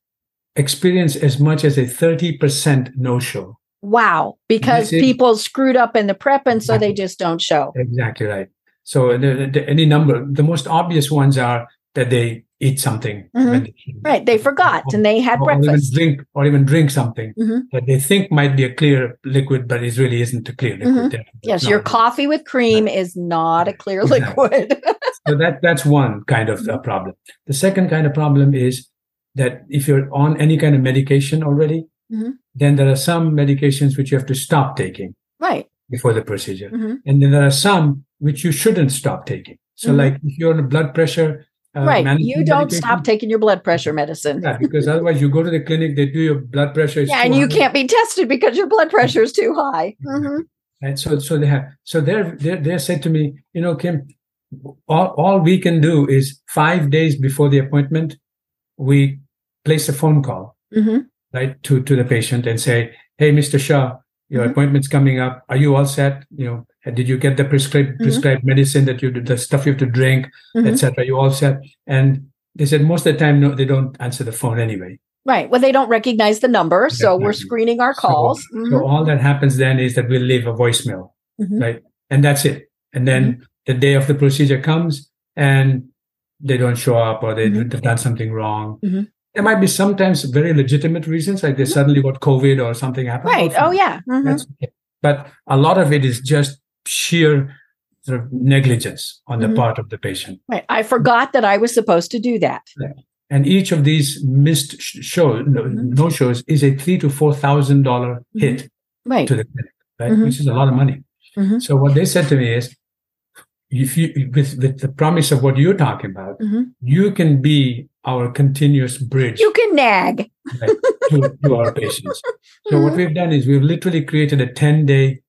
experience as much as a 30% no show.
Wow, because is, people screwed up in the prep and so exactly. they just don't show.
Exactly right. So the, the, any number, the most obvious ones are that they eat something.
Mm-hmm. They, right, they forgot or, and they had
or
breakfast.
Even drink or even drink something mm-hmm. that they think might be a clear liquid, but it really isn't a clear liquid.
Mm-hmm. Yes, your coffee with cream right. is not a clear liquid.
so that that's one kind of uh, problem. The second kind of problem is that if you're on any kind of medication already, mm-hmm. then there are some medications which you have to stop taking.
Right.
Before the procedure. Mm-hmm. And then there are some which you shouldn't stop taking. So, mm-hmm. like if you're on a blood pressure,
uh, right, you don't stop taking your blood pressure medicine.
yeah, because otherwise you go to the clinic, they do your blood pressure.
Yeah, and you can't be tested because your blood pressure is too high. Mm-hmm.
And so, so they have. So they're they're they said to me, you know, Kim, all all we can do is five days before the appointment, we place a phone call, mm-hmm. right, to to the patient and say, hey, Mr. Shah, your mm-hmm. appointment's coming up. Are you all set? You know, did you get the prescribed mm-hmm. prescribed medicine that you the stuff you have to drink, mm-hmm. etc. You all said And they said most of the time, no, they don't answer the phone anyway.
Right. Well, they don't recognize the number, so we're screening our calls.
So, mm-hmm. so, all that happens then is that we'll leave a voicemail, mm-hmm. right? And that's it. And then mm-hmm. the day of the procedure comes, and they don't show up, or they, have done something wrong there might be sometimes very legitimate reasons, like they mm-hmm. suddenly got COVID or something happened.
Right. Oh, yeah. Mm-hmm.
Okay. But a lot of it is just sheer sort of negligence on the mm-hmm. part of the patient.
Right. I forgot that I was supposed to do that.
Yeah. And each of these missed shows, no, mm-hmm. no, shows, is a three to four thousand dollar mm-hmm. hit
right.
to the clinic, right? Which is a lot of money. So what they said to me is, if you with, with the promise of what you're talking about, you can be our continuous bridge.
You can nag
right, to, to, our patients. So what we've done is we've literally created a 10 day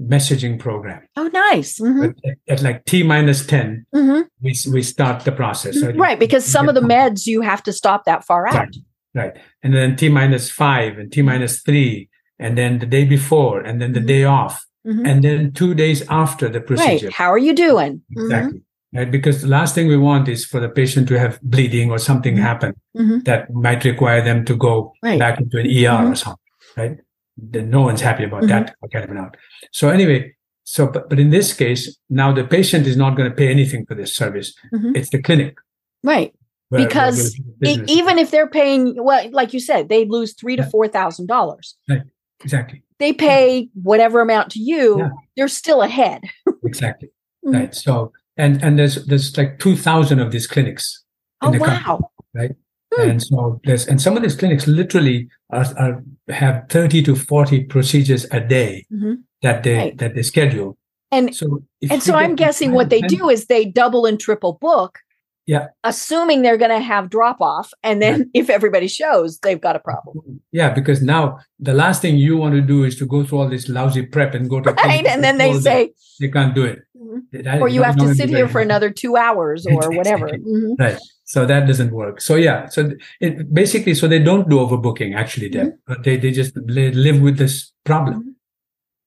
messaging program.
Oh, nice. Mm-hmm.
At, at, like T minus 10, mm-hmm. we, we start the process.
So right. Because some of the meds you have to stop that far out.
Right. right. And then T minus five and T minus three, and then the day before, and then the mm-hmm. day off. Mm-hmm. And then two days after the procedure.
Right. How are you doing?
Exactly right? Because the last thing we want is for the patient to have bleeding or something mm-hmm. happen mm-hmm. that might require them to go right. back into an ER mm-hmm. or something, right? Then no one's happy about that kind of an out. So anyway, so but, but in this case, now the patient is not going to pay anything for this service. Mm-hmm. It's the clinic,
right? Where, because where even if they're paying, well, like you said, they lose three to four thousand dollars.
Right. Exactly.
They pay whatever amount to you. Yeah. They're still ahead.
exactly. Mm-hmm. Right. So and and there's there's like 2000 of these clinics
in oh, the country wow.
right hmm. and so there's and some of these clinics literally are, are have 30 to 40 procedures a day mm-hmm. that they right. that they schedule
and so and so i'm guessing what they do is they double and triple book
yeah
assuming they're going to have drop off and then yeah. if everybody shows they've got a problem
yeah because now the last thing you want to do is to go through all this lousy prep and go to
right and then they say
they can't do it
mm-hmm. or you have to sit here for another two hours or whatever mm-hmm.
right so that doesn't work so yeah so it basically so they don't do overbooking actually Deb, mm-hmm. but they, they just live with this problem mm-hmm.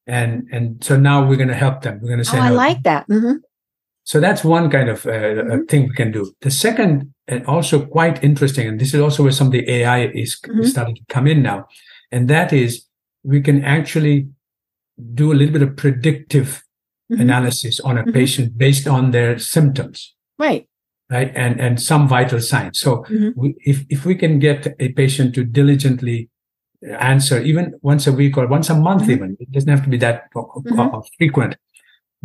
and and so now we're going to help them we're going to say
oh, i like that mm-hmm.
So that's one kind of uh, mm-hmm. thing we can do. The second, and also quite interesting, and this is also where some of the AI is mm-hmm. starting to come in now, and that is we can actually do a little bit of predictive mm-hmm. analysis on a patient based on their symptoms.
Right.
Right. And and some vital signs. So mm-hmm. we, if if we can get a patient to diligently answer even once a week or once a month, mm-hmm. even it doesn't have to be that mm-hmm. frequent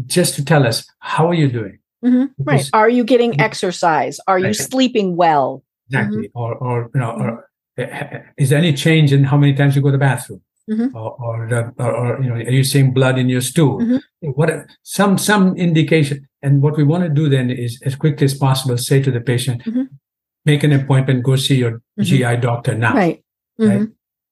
just to tell us how are you doing
mm-hmm. right are you getting exercise are you sleeping well
exactly mm-hmm. or or you know or mm-hmm. is there any change in how many times you go to the bathroom mm-hmm. or, or, uh, or, or, you know are you seeing blood in your stool mm-hmm. what some some indication and what we want to do then is as quickly as possible say to the patient mm-hmm. make an appointment go see your gi doctor now
right,
right?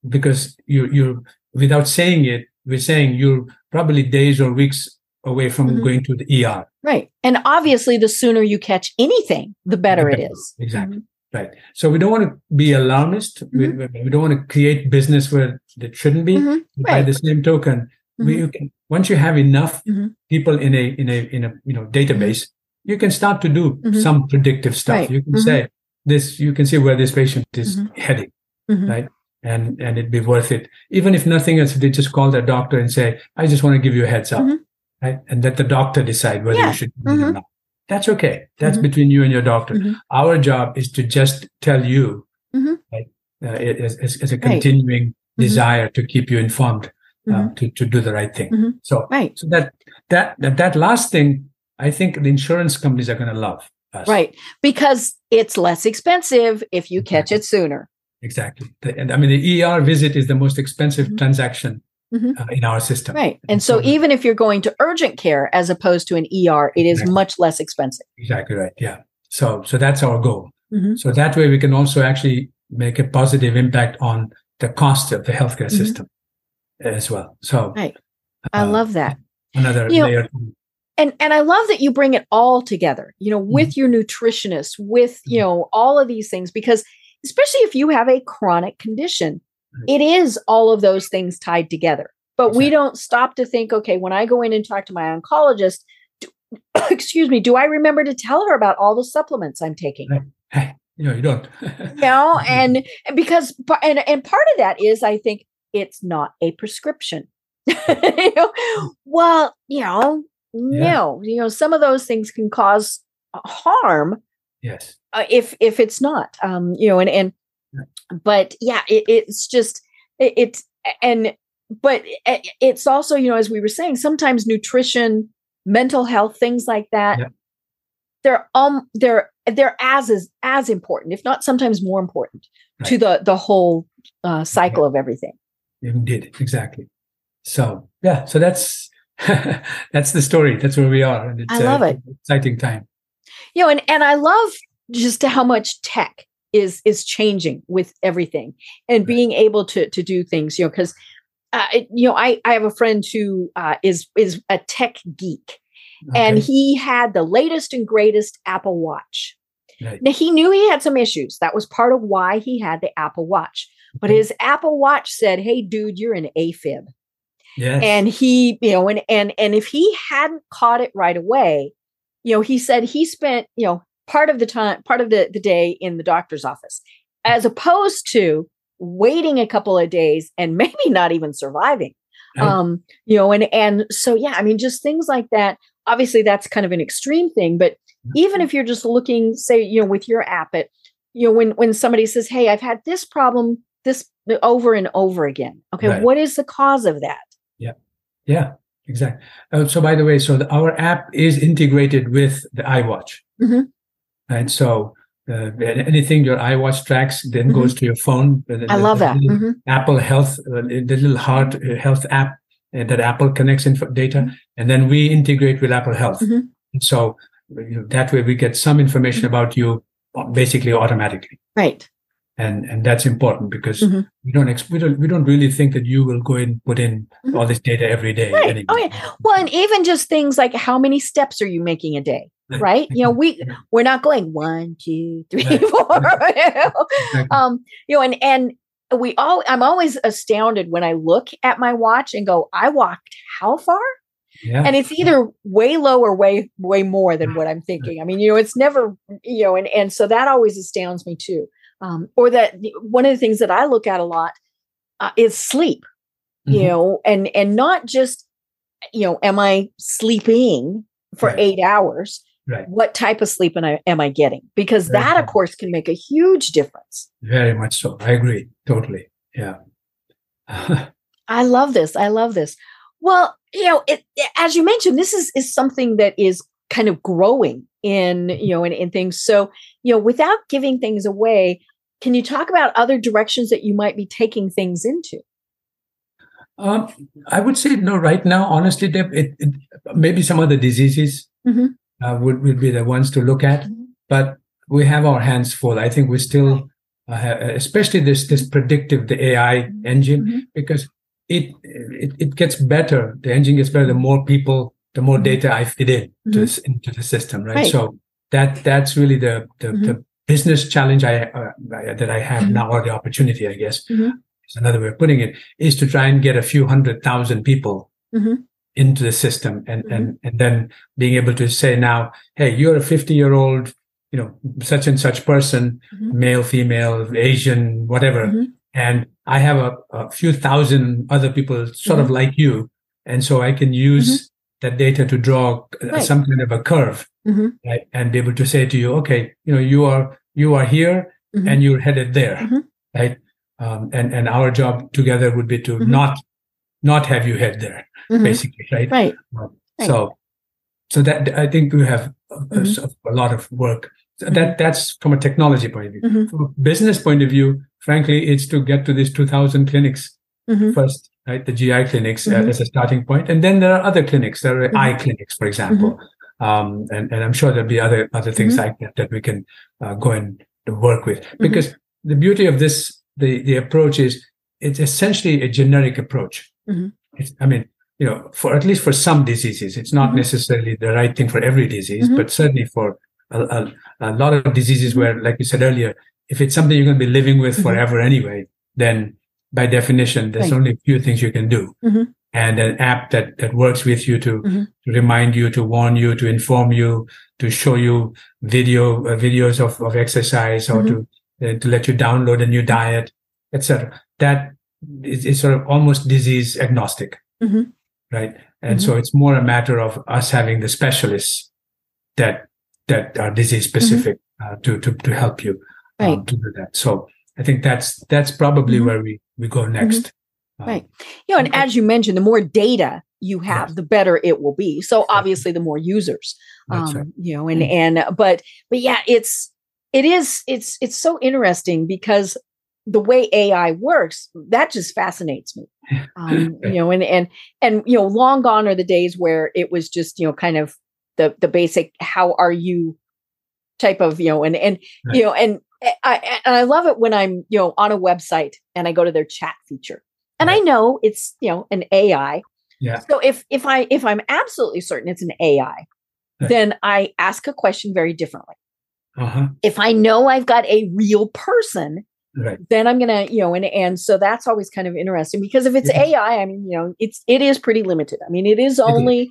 because you you without saying it we're saying you're probably days or weeks away from mm-hmm. going to the ER.
Right. And obviously, the sooner you catch anything, the better it is.
Exactly. Mm-hmm. Right. So we don't want to be alarmist. Mm-hmm. We, we, don't want to create business where it shouldn't be. Right. By the same token, we you can, once you have enough people in a in a in a you know database, you can start to do some predictive stuff. Right. You can say this. You can see where this patient is heading. Right and and it'd be worth it even if nothing else they just call their doctor and say i just want to give you a heads up mm-hmm. right and let the doctor decide whether yeah. you should mm-hmm. or not that's okay that's mm-hmm. between you and your doctor mm-hmm. our job is to just tell you mm-hmm. right, uh, as, as, a continuing right. Mm-hmm. desire to keep you informed uh, to, to do the right thing so right so that that that, that last thing i think the insurance companies are going to love
us. right because it's less expensive if you catch it sooner
Exactly. The, and I mean, the ER visit is the most expensive mm-hmm. transaction mm-hmm. Uh, in our system.
Right. And, and so, so, even if you're going to urgent care as opposed to an ER, it is exactly. much less expensive.
Exactly right. Yeah. So, so that's our goal. Mm-hmm. So that way we can also actually make a positive impact on the cost of the healthcare mm-hmm. system as well. So,
right. I uh, love that.
Another you layer.
Know, and and I love that you bring it all together, you know, with mm-hmm. your nutritionist, with, you mm-hmm. know, all of these things because especially if you have a chronic condition. It is all of those things tied together. But exactly. we don't stop to think, okay, when I go in and talk to my oncologist, do, excuse me, do I remember to tell her about all the supplements I'm taking?
Hey, you know, you don't.
you know, and because and and part of that is I think it's not a prescription. you know, well, you know, yeah. no, you know, some of those things can cause harm.
Yes
uh, if if it's not um you know and and but yeah it, it's just it, it's and but it's also you know as we were saying sometimes nutrition mental health things like that yeah. they're um they're they're as as as important if not sometimes more important right. to the the whole uh, cycle yeah. of everything
indeed exactly so yeah so that's that's the story that's where we are and
it's I love it
exciting time
you know and and i love just how much tech is is changing with everything and being able to to do things you know because uh, you know i i have a friend who uh, is is a tech geek okay. and he had the latest and greatest apple watch right. now he knew he had some issues that was part of why he had the apple watch but his apple watch said hey dude you're an afib yes. and he you know and and and if he hadn't caught it right away you know he said he spent you know part of the time, part of the, the day in the doctor's office, as opposed to waiting a couple of days and maybe not even surviving. Right. Um, you know, and and so yeah, I mean, just things like that. Obviously, that's kind of an extreme thing, but even if you're just looking, say, you know, with your app, it, you know, when when somebody says, "Hey, I've had this problem this over and over again," okay, right. what is the cause of that?
Yeah, yeah, exactly. Uh, so, by the way, so the, our app is integrated with the iWatch. Mm-hmm. And so uh, anything your iWatch tracks then mm-hmm. goes to your phone.
I love that.
Mm-hmm. Apple Health, uh, the little heart uh, health app that Apple connects in data, mm-hmm. and then we integrate with Apple Health. Mm-hmm. so you know, that way we get some information mm-hmm. about you uh, basically automatically.
Right.
And and that's important because mm-hmm. we don't ex- we don't we don't really think that you will go and put in all this data every day.
Right. Oh yeah. Well, and even just things like how many steps are you making a day? Right? You know we we're not going one two three four um you know and and we all i'm always astounded when i look at my watch and go i walked how far? Yeah. and it's either way low or way way more than what i'm thinking. I mean you know it's never you know and and so that always astounds me too. Um or that one of the things that i look at a lot uh, is sleep mm-hmm. you know? And and not just you know am i sleeping for right. eight hours Right. What type of sleep am I, am I getting? Because Very that, of course, can make a huge difference.
Very much so. I agree. Totally. Yeah.
I love this. I love this. Well, you know, it, as you mentioned, this is is something that is kind of growing in you know in, in things. So you know, without giving things away, can you talk about other directions that you might be taking things into?
Um, I would say no. Right now, honestly, Deb, it, it, maybe some other diseases. Mm-hmm uh, would, would be the ones to look at. Mm-hmm. But we have our hands full. I think we still, uh, especially this this predictive the AI mm-hmm. engine, mm-hmm. because it, it it gets better. The engine gets better the more people the more data I feed in to this, into the system, right?
Right.
So that that's really the the, the business challenge I uh, that I have now, or the opportunity, I guess, is another way of putting it, is to try and get a few hundred thousand people. Into the system, and and and then being able to say now, hey, you're a 50 year old, you know, such and such person,
Mhm.
male, female, Asian, whatever,
Mhm.
and I have a, a few thousand other people sort of like you, and so I can use that data to draw uh,
Mm-hmm. Right.
some kind of a curve
Mhm.
right? and be able to say to you, okay, you know, you are you are here and you're headed there, right? Um, and and our job together would be to not not have you head there,
Mhm.
basically, right?
Right.
Um,
Right.
So so that I think we have a,
Mhm.
a lot of work. So That that's from a technology point of view.
Mhm.
From a business point of view, frankly, it's to get to these 2,000 clinics
Mhm.
first, right? The GI clinics uh,
Mhm.
as a starting point, and then there are other clinics. There are eye clinics, for example, um, and and I'm sure there'll be other other things like that that we can uh, go and work with.
Mm-hmm.
Because the beauty of this, the the approach is it's essentially a generic approach.
Mhm.
It's, I mean, you know, for at least for some diseases, it's not
Mhm.
necessarily the right thing for every disease,
Mhm.
but certainly for a, a, a lot of diseases where, like you said earlier, if it's something you're going to be living with
Mhm.
forever anyway, then by definition, there's
Right.
only a few things you can do.
Mhm.
And an app that, that works with you to,
Mhm.
to remind you, to warn you, to inform you, to show you video uh, videos of, of exercise or to uh, to let you download a new diet, etc. That is, is sort of almost disease agnostic,
Mhm.
Right? And so it's more a matter of us having the specialists that that are disease specific uh, to to to help you um,
Right.
to do that. So I think that's that's probably
Mhm.
where we we go next. Um,
Right. You know, and as you mentioned, the more data you have,
Yes.
the better it will be. So obviously, the more users, um,
right.
you know, and and but but yeah, it's it is it's it's so interesting because the way AI works, that just fascinates me. Um, you know, and and and you know, long gone are the days where it was just you know kind of the the basic "How are you?" type of you know, and and
Right.
you know, and I and I love it when I'm you know on a website and I go to their chat feature, and I know it's you know an AI.
Yeah.
So if if I if I'm absolutely certain it's an AI,
Right.
then I ask a question very differently.
Uh-huh.
If I know I've got a real person,
Right.
then I'm gonna, you know, and and so that's always kind of interesting because if it's
Yes.
AI, I mean, you know, it's it is pretty limited. I mean, it is
is,
only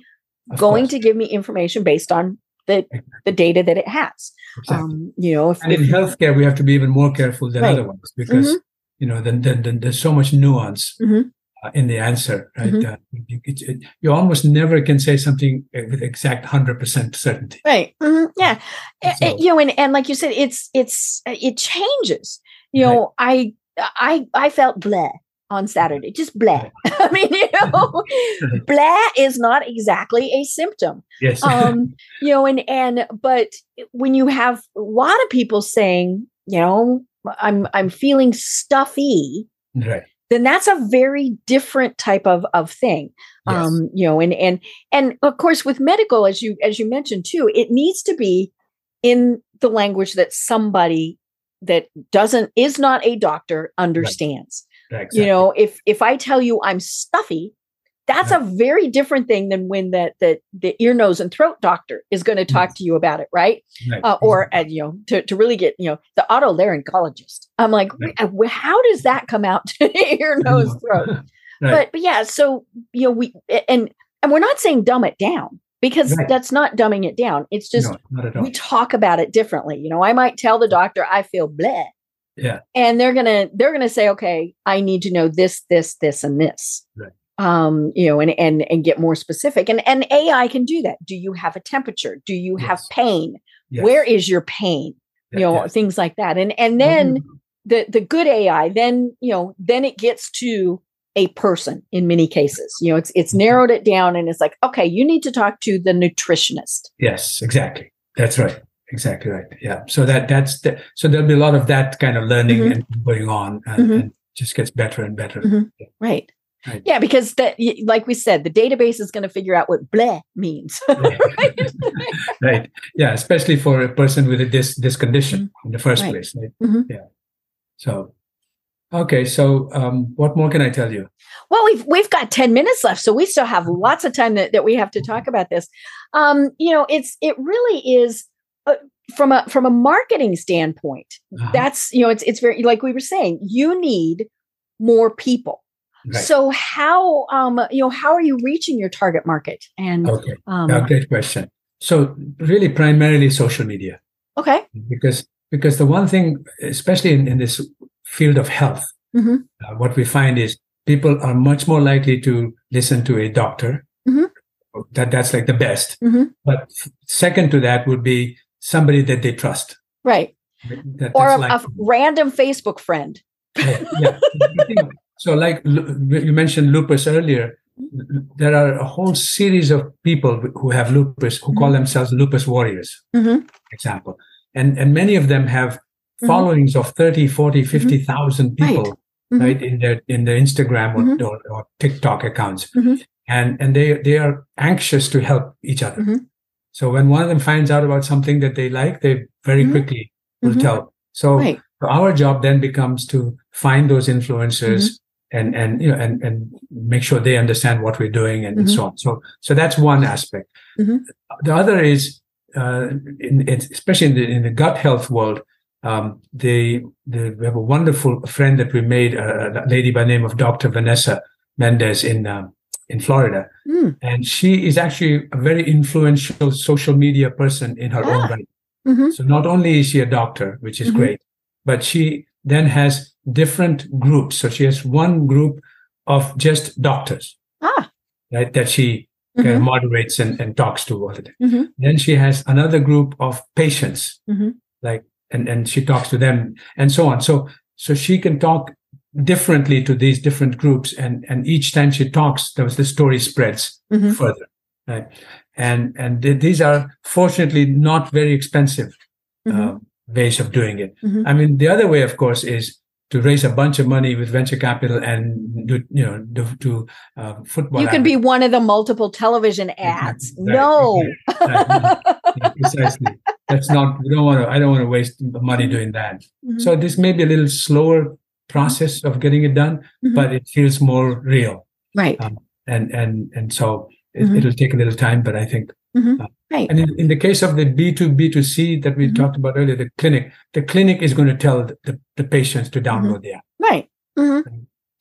Of
going
course.
to give me information based on the the data that it has.
Exactly.
Um, you know, if,
and in healthcare, we have to be even more careful than
Right.
other ones because
Mhm.
you know then, then, then there's so much nuance
Mhm.
uh, in the answer, right?
Mhm.
Uh, you, it, it- you almost never can say something uh, with exact hundred percent certainty.
right, mhm, yeah, A- a-
So-
you know, and and like you said, it's it's it changes. You
Right.
know, I I I felt bleh on Saturday, just bleh. I mean, you know, bleh is not exactly a symptom.
Yes.
um you know and and but when you have a lot of people saying you know i'm i'm feeling stuffy
right.
then that's a very different type of of thing
Yes.
um you know and and and of course with medical as you as you mentioned too it needs to be in the language that somebody that doesn't is not a doctor understands.
Right,
you know if if i tell you i'm stuffy that's a very different thing than when that that the ear nose and throat doctor is going to talk to you about it right?
Right.
uh, or and you know to, to really get you know the otolaryngologist. I'm like
Right.
"Wait, uh, how does that come out to ear nose throat?
Right.
but but yeah so you know we and and we're not saying dumb it down because
Right.
that's not dumbing it down it's just
no, not at all.
we talk about it differently you know i might tell the doctor i feel bleh
Yeah.
and they're gonna they're gonna say okay i need to know this this this and this
Right.
um you know and and and get more specific and and ai can do that do you have a temperature do you have pain
Yes.
where is your pain you know
yes.
things like that and and then the the good ai then you know then it gets to a person in many cases you know it's it's
Mhm.
narrowed it down and it's like okay you need to talk to the nutritionist
Yes, exactly. That's right. Exactly right. Yeah. So that that's the, so there'll be a lot of that kind of learning
Mhm.
and going on, and,
Mhm.
and just gets better and better.
Mhm. right
Right.
yeah because that like we said the database is going to figure out what bleh means
right. right. Yeah, especially for a person with a this this condition in the first
Right.
place. Right?
Mhm.
Yeah. So Okay, so um, what more can I tell you?
Well, we've we've got ten minutes left, so we still have lots of time that, that we have to talk about this. Um, you know, it's it really is uh, from a from a marketing standpoint. Uh-huh. That's you know, it's it's very like we were saying. You need more people. Right. So how um you know how are you reaching your target market? And
okay, um, great question. So really, primarily social media.
Okay.
Because because the one thing, especially in, in this field of health, mm-hmm. uh, what we find is people are much more likely to listen to a doctor. Mm-hmm. That that's like the best. Mm-hmm. But second to that would be somebody that they trust.
Right. That, or a, like, a, random Facebook friend.
yeah, yeah. so, like you mentioned lupus earlier, there are a whole series of people who have lupus who call mm-hmm. themselves lupus warriors, mm-hmm. example. And, and many of them have mm-hmm. followings of 30, 40, mm-hmm. 50,000 people. Right. Mm-hmm. right in their in their Instagram or, mm-hmm. or, or, TikTok accounts, and and they they are anxious to help each other. So when one of them finds out about something that they like, they very quickly will tell. So, right. so, our job then becomes to find those influencers and and you know and and make sure they understand what we're doing and, mm-hmm. and so on so so that's one aspect mm-hmm. the other is uh, in, especially in the in the gut health world um, they, they we have a wonderful friend that we made a, a lady by name of dr vanessa mendez in um, in florida mm. and she is actually a very influential social media person in her ah. own right mm-hmm. so not only is she a doctor which is mm-hmm. great but she then has different groups. So she has one group of just doctors, ah. right, that she mm-hmm. moderates and, and talks to all the time. Mm-hmm. Then she has another group of patients, mm-hmm. like, and, and she talks to them and so on. So, so she can talk differently to these different groups. And, and each time she talks, the story spreads mm-hmm. further. Right. And, and th- these are fortunately not very expensive. Uh, ways of doing it. Mm-hmm. I mean, the other way, of course, is to raise a bunch of money with venture capital and do, you know do, do uh, football.
You could be one of the multiple television ads. Right. No,
right. yeah, precisely. That's not. We don't want to. I don't want to waste money doing that. Mm-hmm. So this may be a little slower process of getting it done, mm-hmm. but it feels more real.
Right. Um,
and and and so it, will mm-hmm. take a little time, but I think Mm-hmm. Uh, right. And in, in, the case of the B2, B2C that we mm-hmm. talked about earlier, the clinic, the clinic is going to tell the, the patients to download the app.
Right.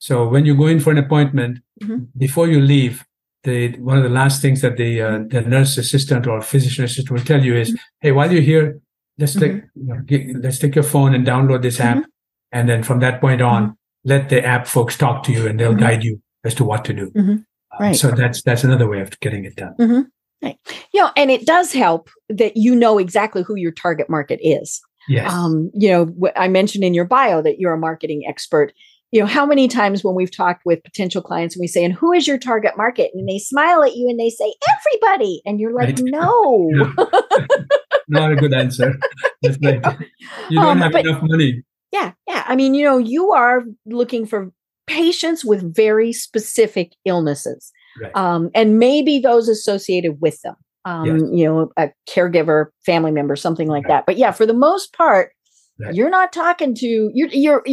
So when you go in for an appointment, mm-hmm. before you leave, the one of the last things that the uh, the nurse assistant or physician assistant will tell you is, mm-hmm. "Hey, while you're here, let's take mm-hmm. you know, get, let's take your phone and download this app, mm-hmm. and then from that point on, mm-hmm. let the app folks talk to you, and they'll guide you as to what to do." Uh, right. so that's that's another way of getting it done.
Right. You know, and it does help that you know exactly who your target market is.
Yes.
Um, you know, I mentioned in your bio that you're a marketing expert. You know, how many times when we've talked with potential clients and we say, and who is your target market? And they smile at you and they say, everybody. And you're like, right. no.
Not a good answer. That's like, you don't um, have but, enough money.
Yeah. Yeah. I mean, you know, you are looking for patients with very specific illnesses right. um, and maybe those associated with them. Um, yes. You know, a caregiver, family member, something like right. that. But yeah, for the most part, right. you're not talking to you're you're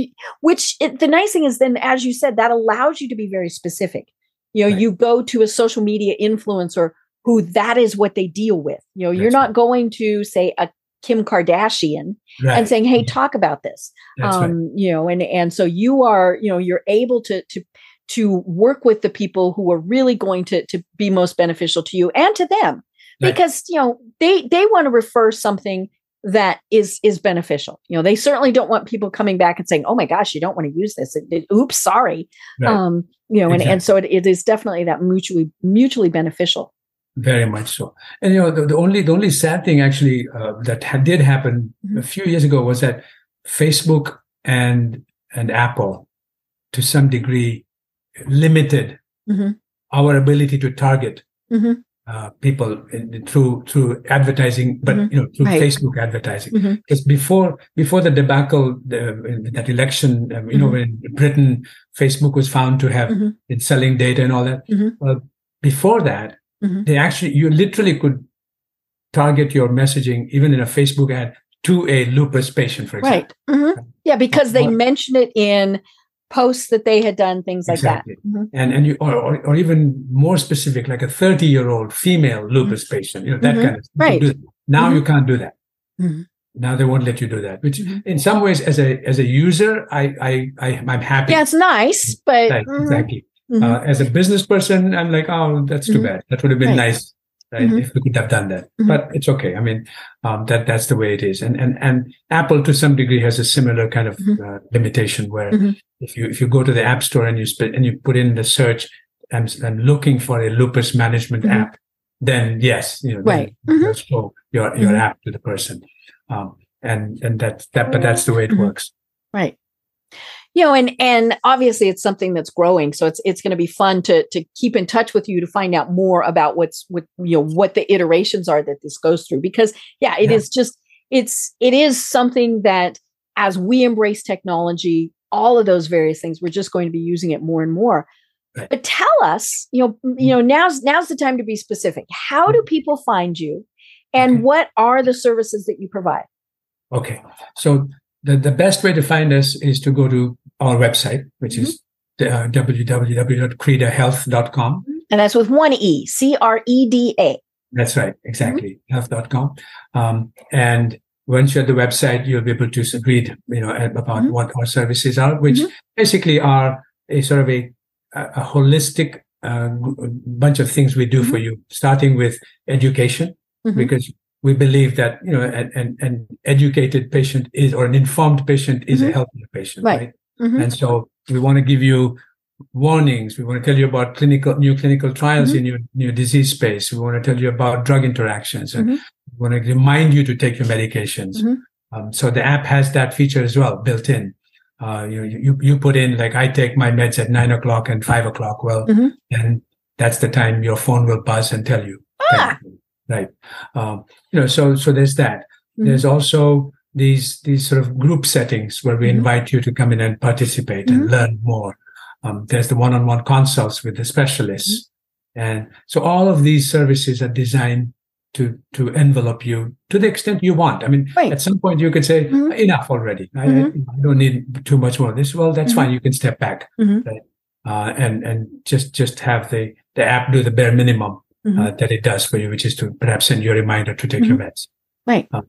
which it, the nice thing is then as you said that allows you to be very specific you know right. you go to a social media influencer who that is what they deal with you know That's you're not right. going to say a kim kardashian right. and saying hey talk about this um you know and and so you are you know you're able to to to work with the people who are really going to to be most beneficial to you and to them right. because you know they they want to refer something that is is beneficial you know they certainly don't want people coming back and saying oh my gosh you don't want to use this it, it, oops sorry right. um you know exactly. and, and so it, it is definitely that mutually mutually beneficial
very much so and you know the, the only the only sad thing actually uh, that ha- did happen mm-hmm. a few years ago was that facebook and and apple to some degree limited mm-hmm. our ability to target mm-hmm. Uh, people in, through through advertising, but mm-hmm. you know through right. Facebook advertising. Mm-hmm. Because before before the debacle, the, that election, um, you know, mm-hmm. when Britain, Facebook was found to have mm-hmm. been selling data and all that. Well, before that, they actually you literally could target your messaging even in a Facebook ad to a lupus patient, for example.
Right. Yeah, because they mention it in posts that they had done, things exactly. like that.
Mm-hmm. And and you or, or, even more specific, like a 30 year old female lupus mm-hmm. patient, you know, that mm-hmm. kind of
right.
Now you mm-hmm. can't do that. Mm-hmm. Now they won't let you do that. Which in some ways, as a as a user, I I, I am happy.
Yeah, it's nice, but
right, exactly. Uh, as a business person, I'm like, oh, that's too bad. That would have been right. nice right? Mm-hmm. If we could have done that, mm-hmm. but it's okay. I mean, um, that that's the way it is. And and and Apple to some degree has a similar kind of mm-hmm. uh, limitation where mm-hmm. if you if you go to the App Store and you sp- and you put in the search and, and looking for a lupus management mm-hmm. app, then yes, you know,
right,
mm-hmm. show your your app to the person. Um, and and that's that, but that's the way it works.
Right you know and and obviously it's something that's growing so it's it's going to be fun to to keep in touch with you to find out more about what's what you know what the iterations are that this goes through because yeah it yeah. is just it's it is something that as we embrace technology all of those various things we're just going to be using it more and more right. but tell us you know you know now's now's the time to be specific how do mm-hmm. people find you and okay. what are the services that you provide
okay so the, the best way to find us is to go to our website, which mm-hmm. is uh, www.credahealth.com.
And that's with one E, C R E D A.
That's right, exactly, mm-hmm. health.com. Um, and once you're at the website, you'll be able to read, you know, about mm-hmm. what our services are, which mm-hmm. basically are a sort of a, a holistic uh, bunch of things we do for mm-hmm. you, starting with education, mm-hmm. because we believe that you know an, an, an, educated patient is or an informed patient is mm-hmm. a healthier patient right, right? Mm-hmm. and so we want to give you warnings we want to tell you about clinical new clinical trials mm-hmm. in your new disease space we want to tell you about drug interactions and mm-hmm. we want to remind you to take your medications mm-hmm. um, so the app has that feature as well built in uh, you, you you put in like i take my meds at nine o'clock and five o'clock well and mm-hmm. that's the time your phone will buzz and tell you
ah
right um, you know so so there's that mm-hmm. there's also these these sort of group settings where we mm-hmm. invite you to come in and participate mm-hmm. and learn more um, there's the one-on-one consults with the specialists mm-hmm. and so all of these services are designed to to envelop you to the extent you want i mean right. at some point you could say mm-hmm. enough already I, I, mm-hmm. don't need too much more of this well that's fine you can step back right? uh, and and just just have the the app do the bare minimum mm-hmm. uh, that it does for you, which is to perhaps send you a reminder to take mm-hmm. your meds.
Right. Um,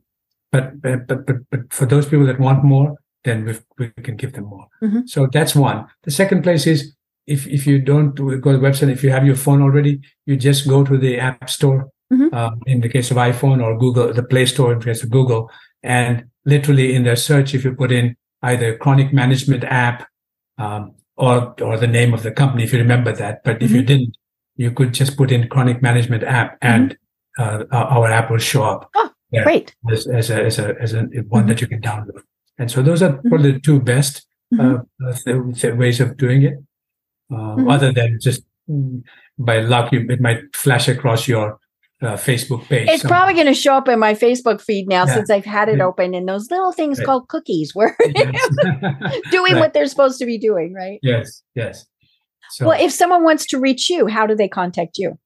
but, but, but, but, for those people that want more, then we we can give them more. Mm-hmm. So that's one. The second place is if, if you don't go to the website, if you have your phone already, you just go to the app store. Mm-hmm. Um, in the case of iPhone or Google, the Play Store in case of Google, and literally in their search, if you put in either chronic management app um, or or the name of the company, if you remember that. But if you mm-hmm. didn't, you could just put in chronic management app mm-hmm. and mm-hmm. uh, our app will show up.
Oh, great.
As, as, a, as, a, as a, one mm-hmm. that you can download. And so those are mm-hmm. probably the two best uh, mm-hmm. ways of doing it. Uh, other than just mm, by luck, you, it might flash across your uh, Facebook page.
It's somewhere. probably going to show up in my Facebook feed now yeah. since I've had it yeah. open and those little things right. called cookies where yes. doing right. what they're supposed to be doing, right?
Yes, yes.
So, well, if someone wants to reach you, how do they contact you?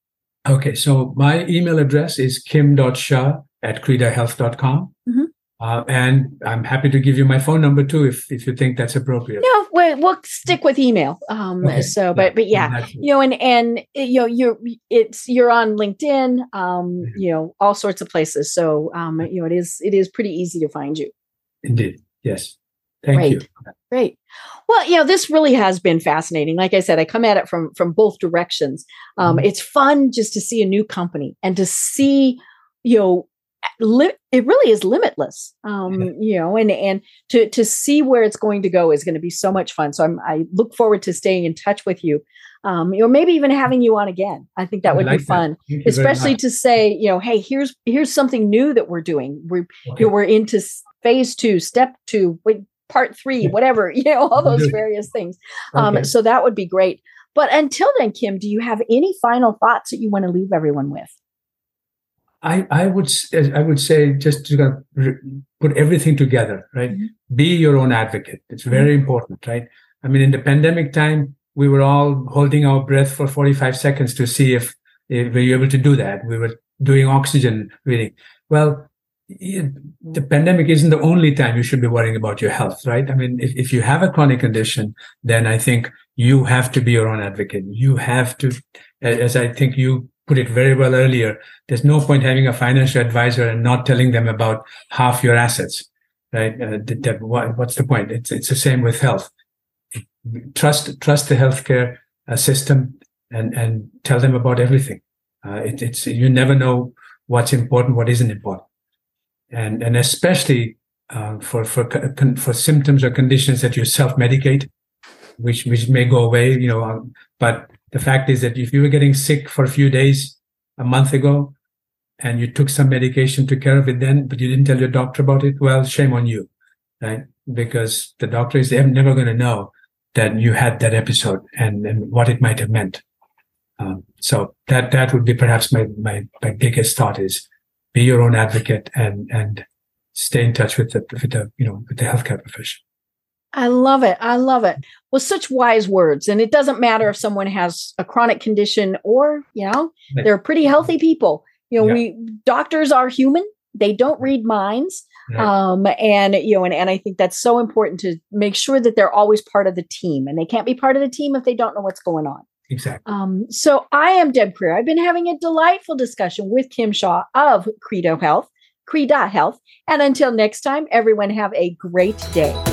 Okay, so my email address is kim.shah at credahealth.com. Mm-hmm. Uh, and I'm happy to give you my phone number too, if if you think that's appropriate.
No, we'll, we'll stick with email. Um, okay. So, but but yeah, you know, and and you know, you're it's you're on LinkedIn, um, mm-hmm. you know, all sorts of places. So, um, you know, it is it is pretty easy to find you.
Indeed, yes. Thank Great. you.
Great. Well, you know, this really has been fascinating. Like I said, I come at it from from both directions. Um, mm-hmm. It's fun just to see a new company and to see, you know, li- it really is limitless. Um, yeah. You know, and and to to see where it's going to go is going to be so much fun. So I'm, I look forward to staying in touch with you. Um, you know, maybe even having you on again. I think that would like be fun, especially to say, you know, hey, here's here's something new that we're doing. We're okay. we're into phase two, step two. Part three, whatever, you know, all those various things. Um, okay. So that would be great. But until then, Kim, do you have any final thoughts that you want to leave everyone with?
I, I would I would say just to put everything together, right? Mm-hmm. Be your own advocate. It's very mm-hmm. important, right? I mean, in the pandemic time, we were all holding our breath for 45 seconds to see if, if we were able to do that. We were doing oxygen breathing. Well, the pandemic isn't the only time you should be worrying about your health, right? I mean, if, if you have a chronic condition, then I think you have to be your own advocate. You have to, as I think you put it very well earlier, there's no point having a financial advisor and not telling them about half your assets, right? Uh, what's the point? It's, it's the same with health. Trust, trust the healthcare uh, system and, and tell them about everything. Uh, it, it's, you never know what's important, what isn't important and and especially uh, for for for symptoms or conditions that you self medicate, which which may go away, you know. Um, but the fact is that if you were getting sick for a few days a month ago, and you took some medication to care of it then, but you didn't tell your doctor about it, well, shame on you, right? Because the doctor is never going to know that you had that episode and, and what it might have meant. Um, so that that would be perhaps my, my my biggest thought is be your own advocate and and stay in touch with the with the you know with the healthcare profession.
I love it. I love it. Well, such wise words. And it doesn't matter if someone has a chronic condition or, you know, they're pretty healthy people. You know, yeah. we doctors are human. They don't read minds. Um, and you know, and, and I think that's so important to make sure that they're always part of the team. And they can't be part of the team if they don't know what's going on.
Exactly.
Um, so I am Deb Creer. I've been having a delightful discussion with Kim Shah of Credo Health, Creda Health. And until next time, everyone have a great day.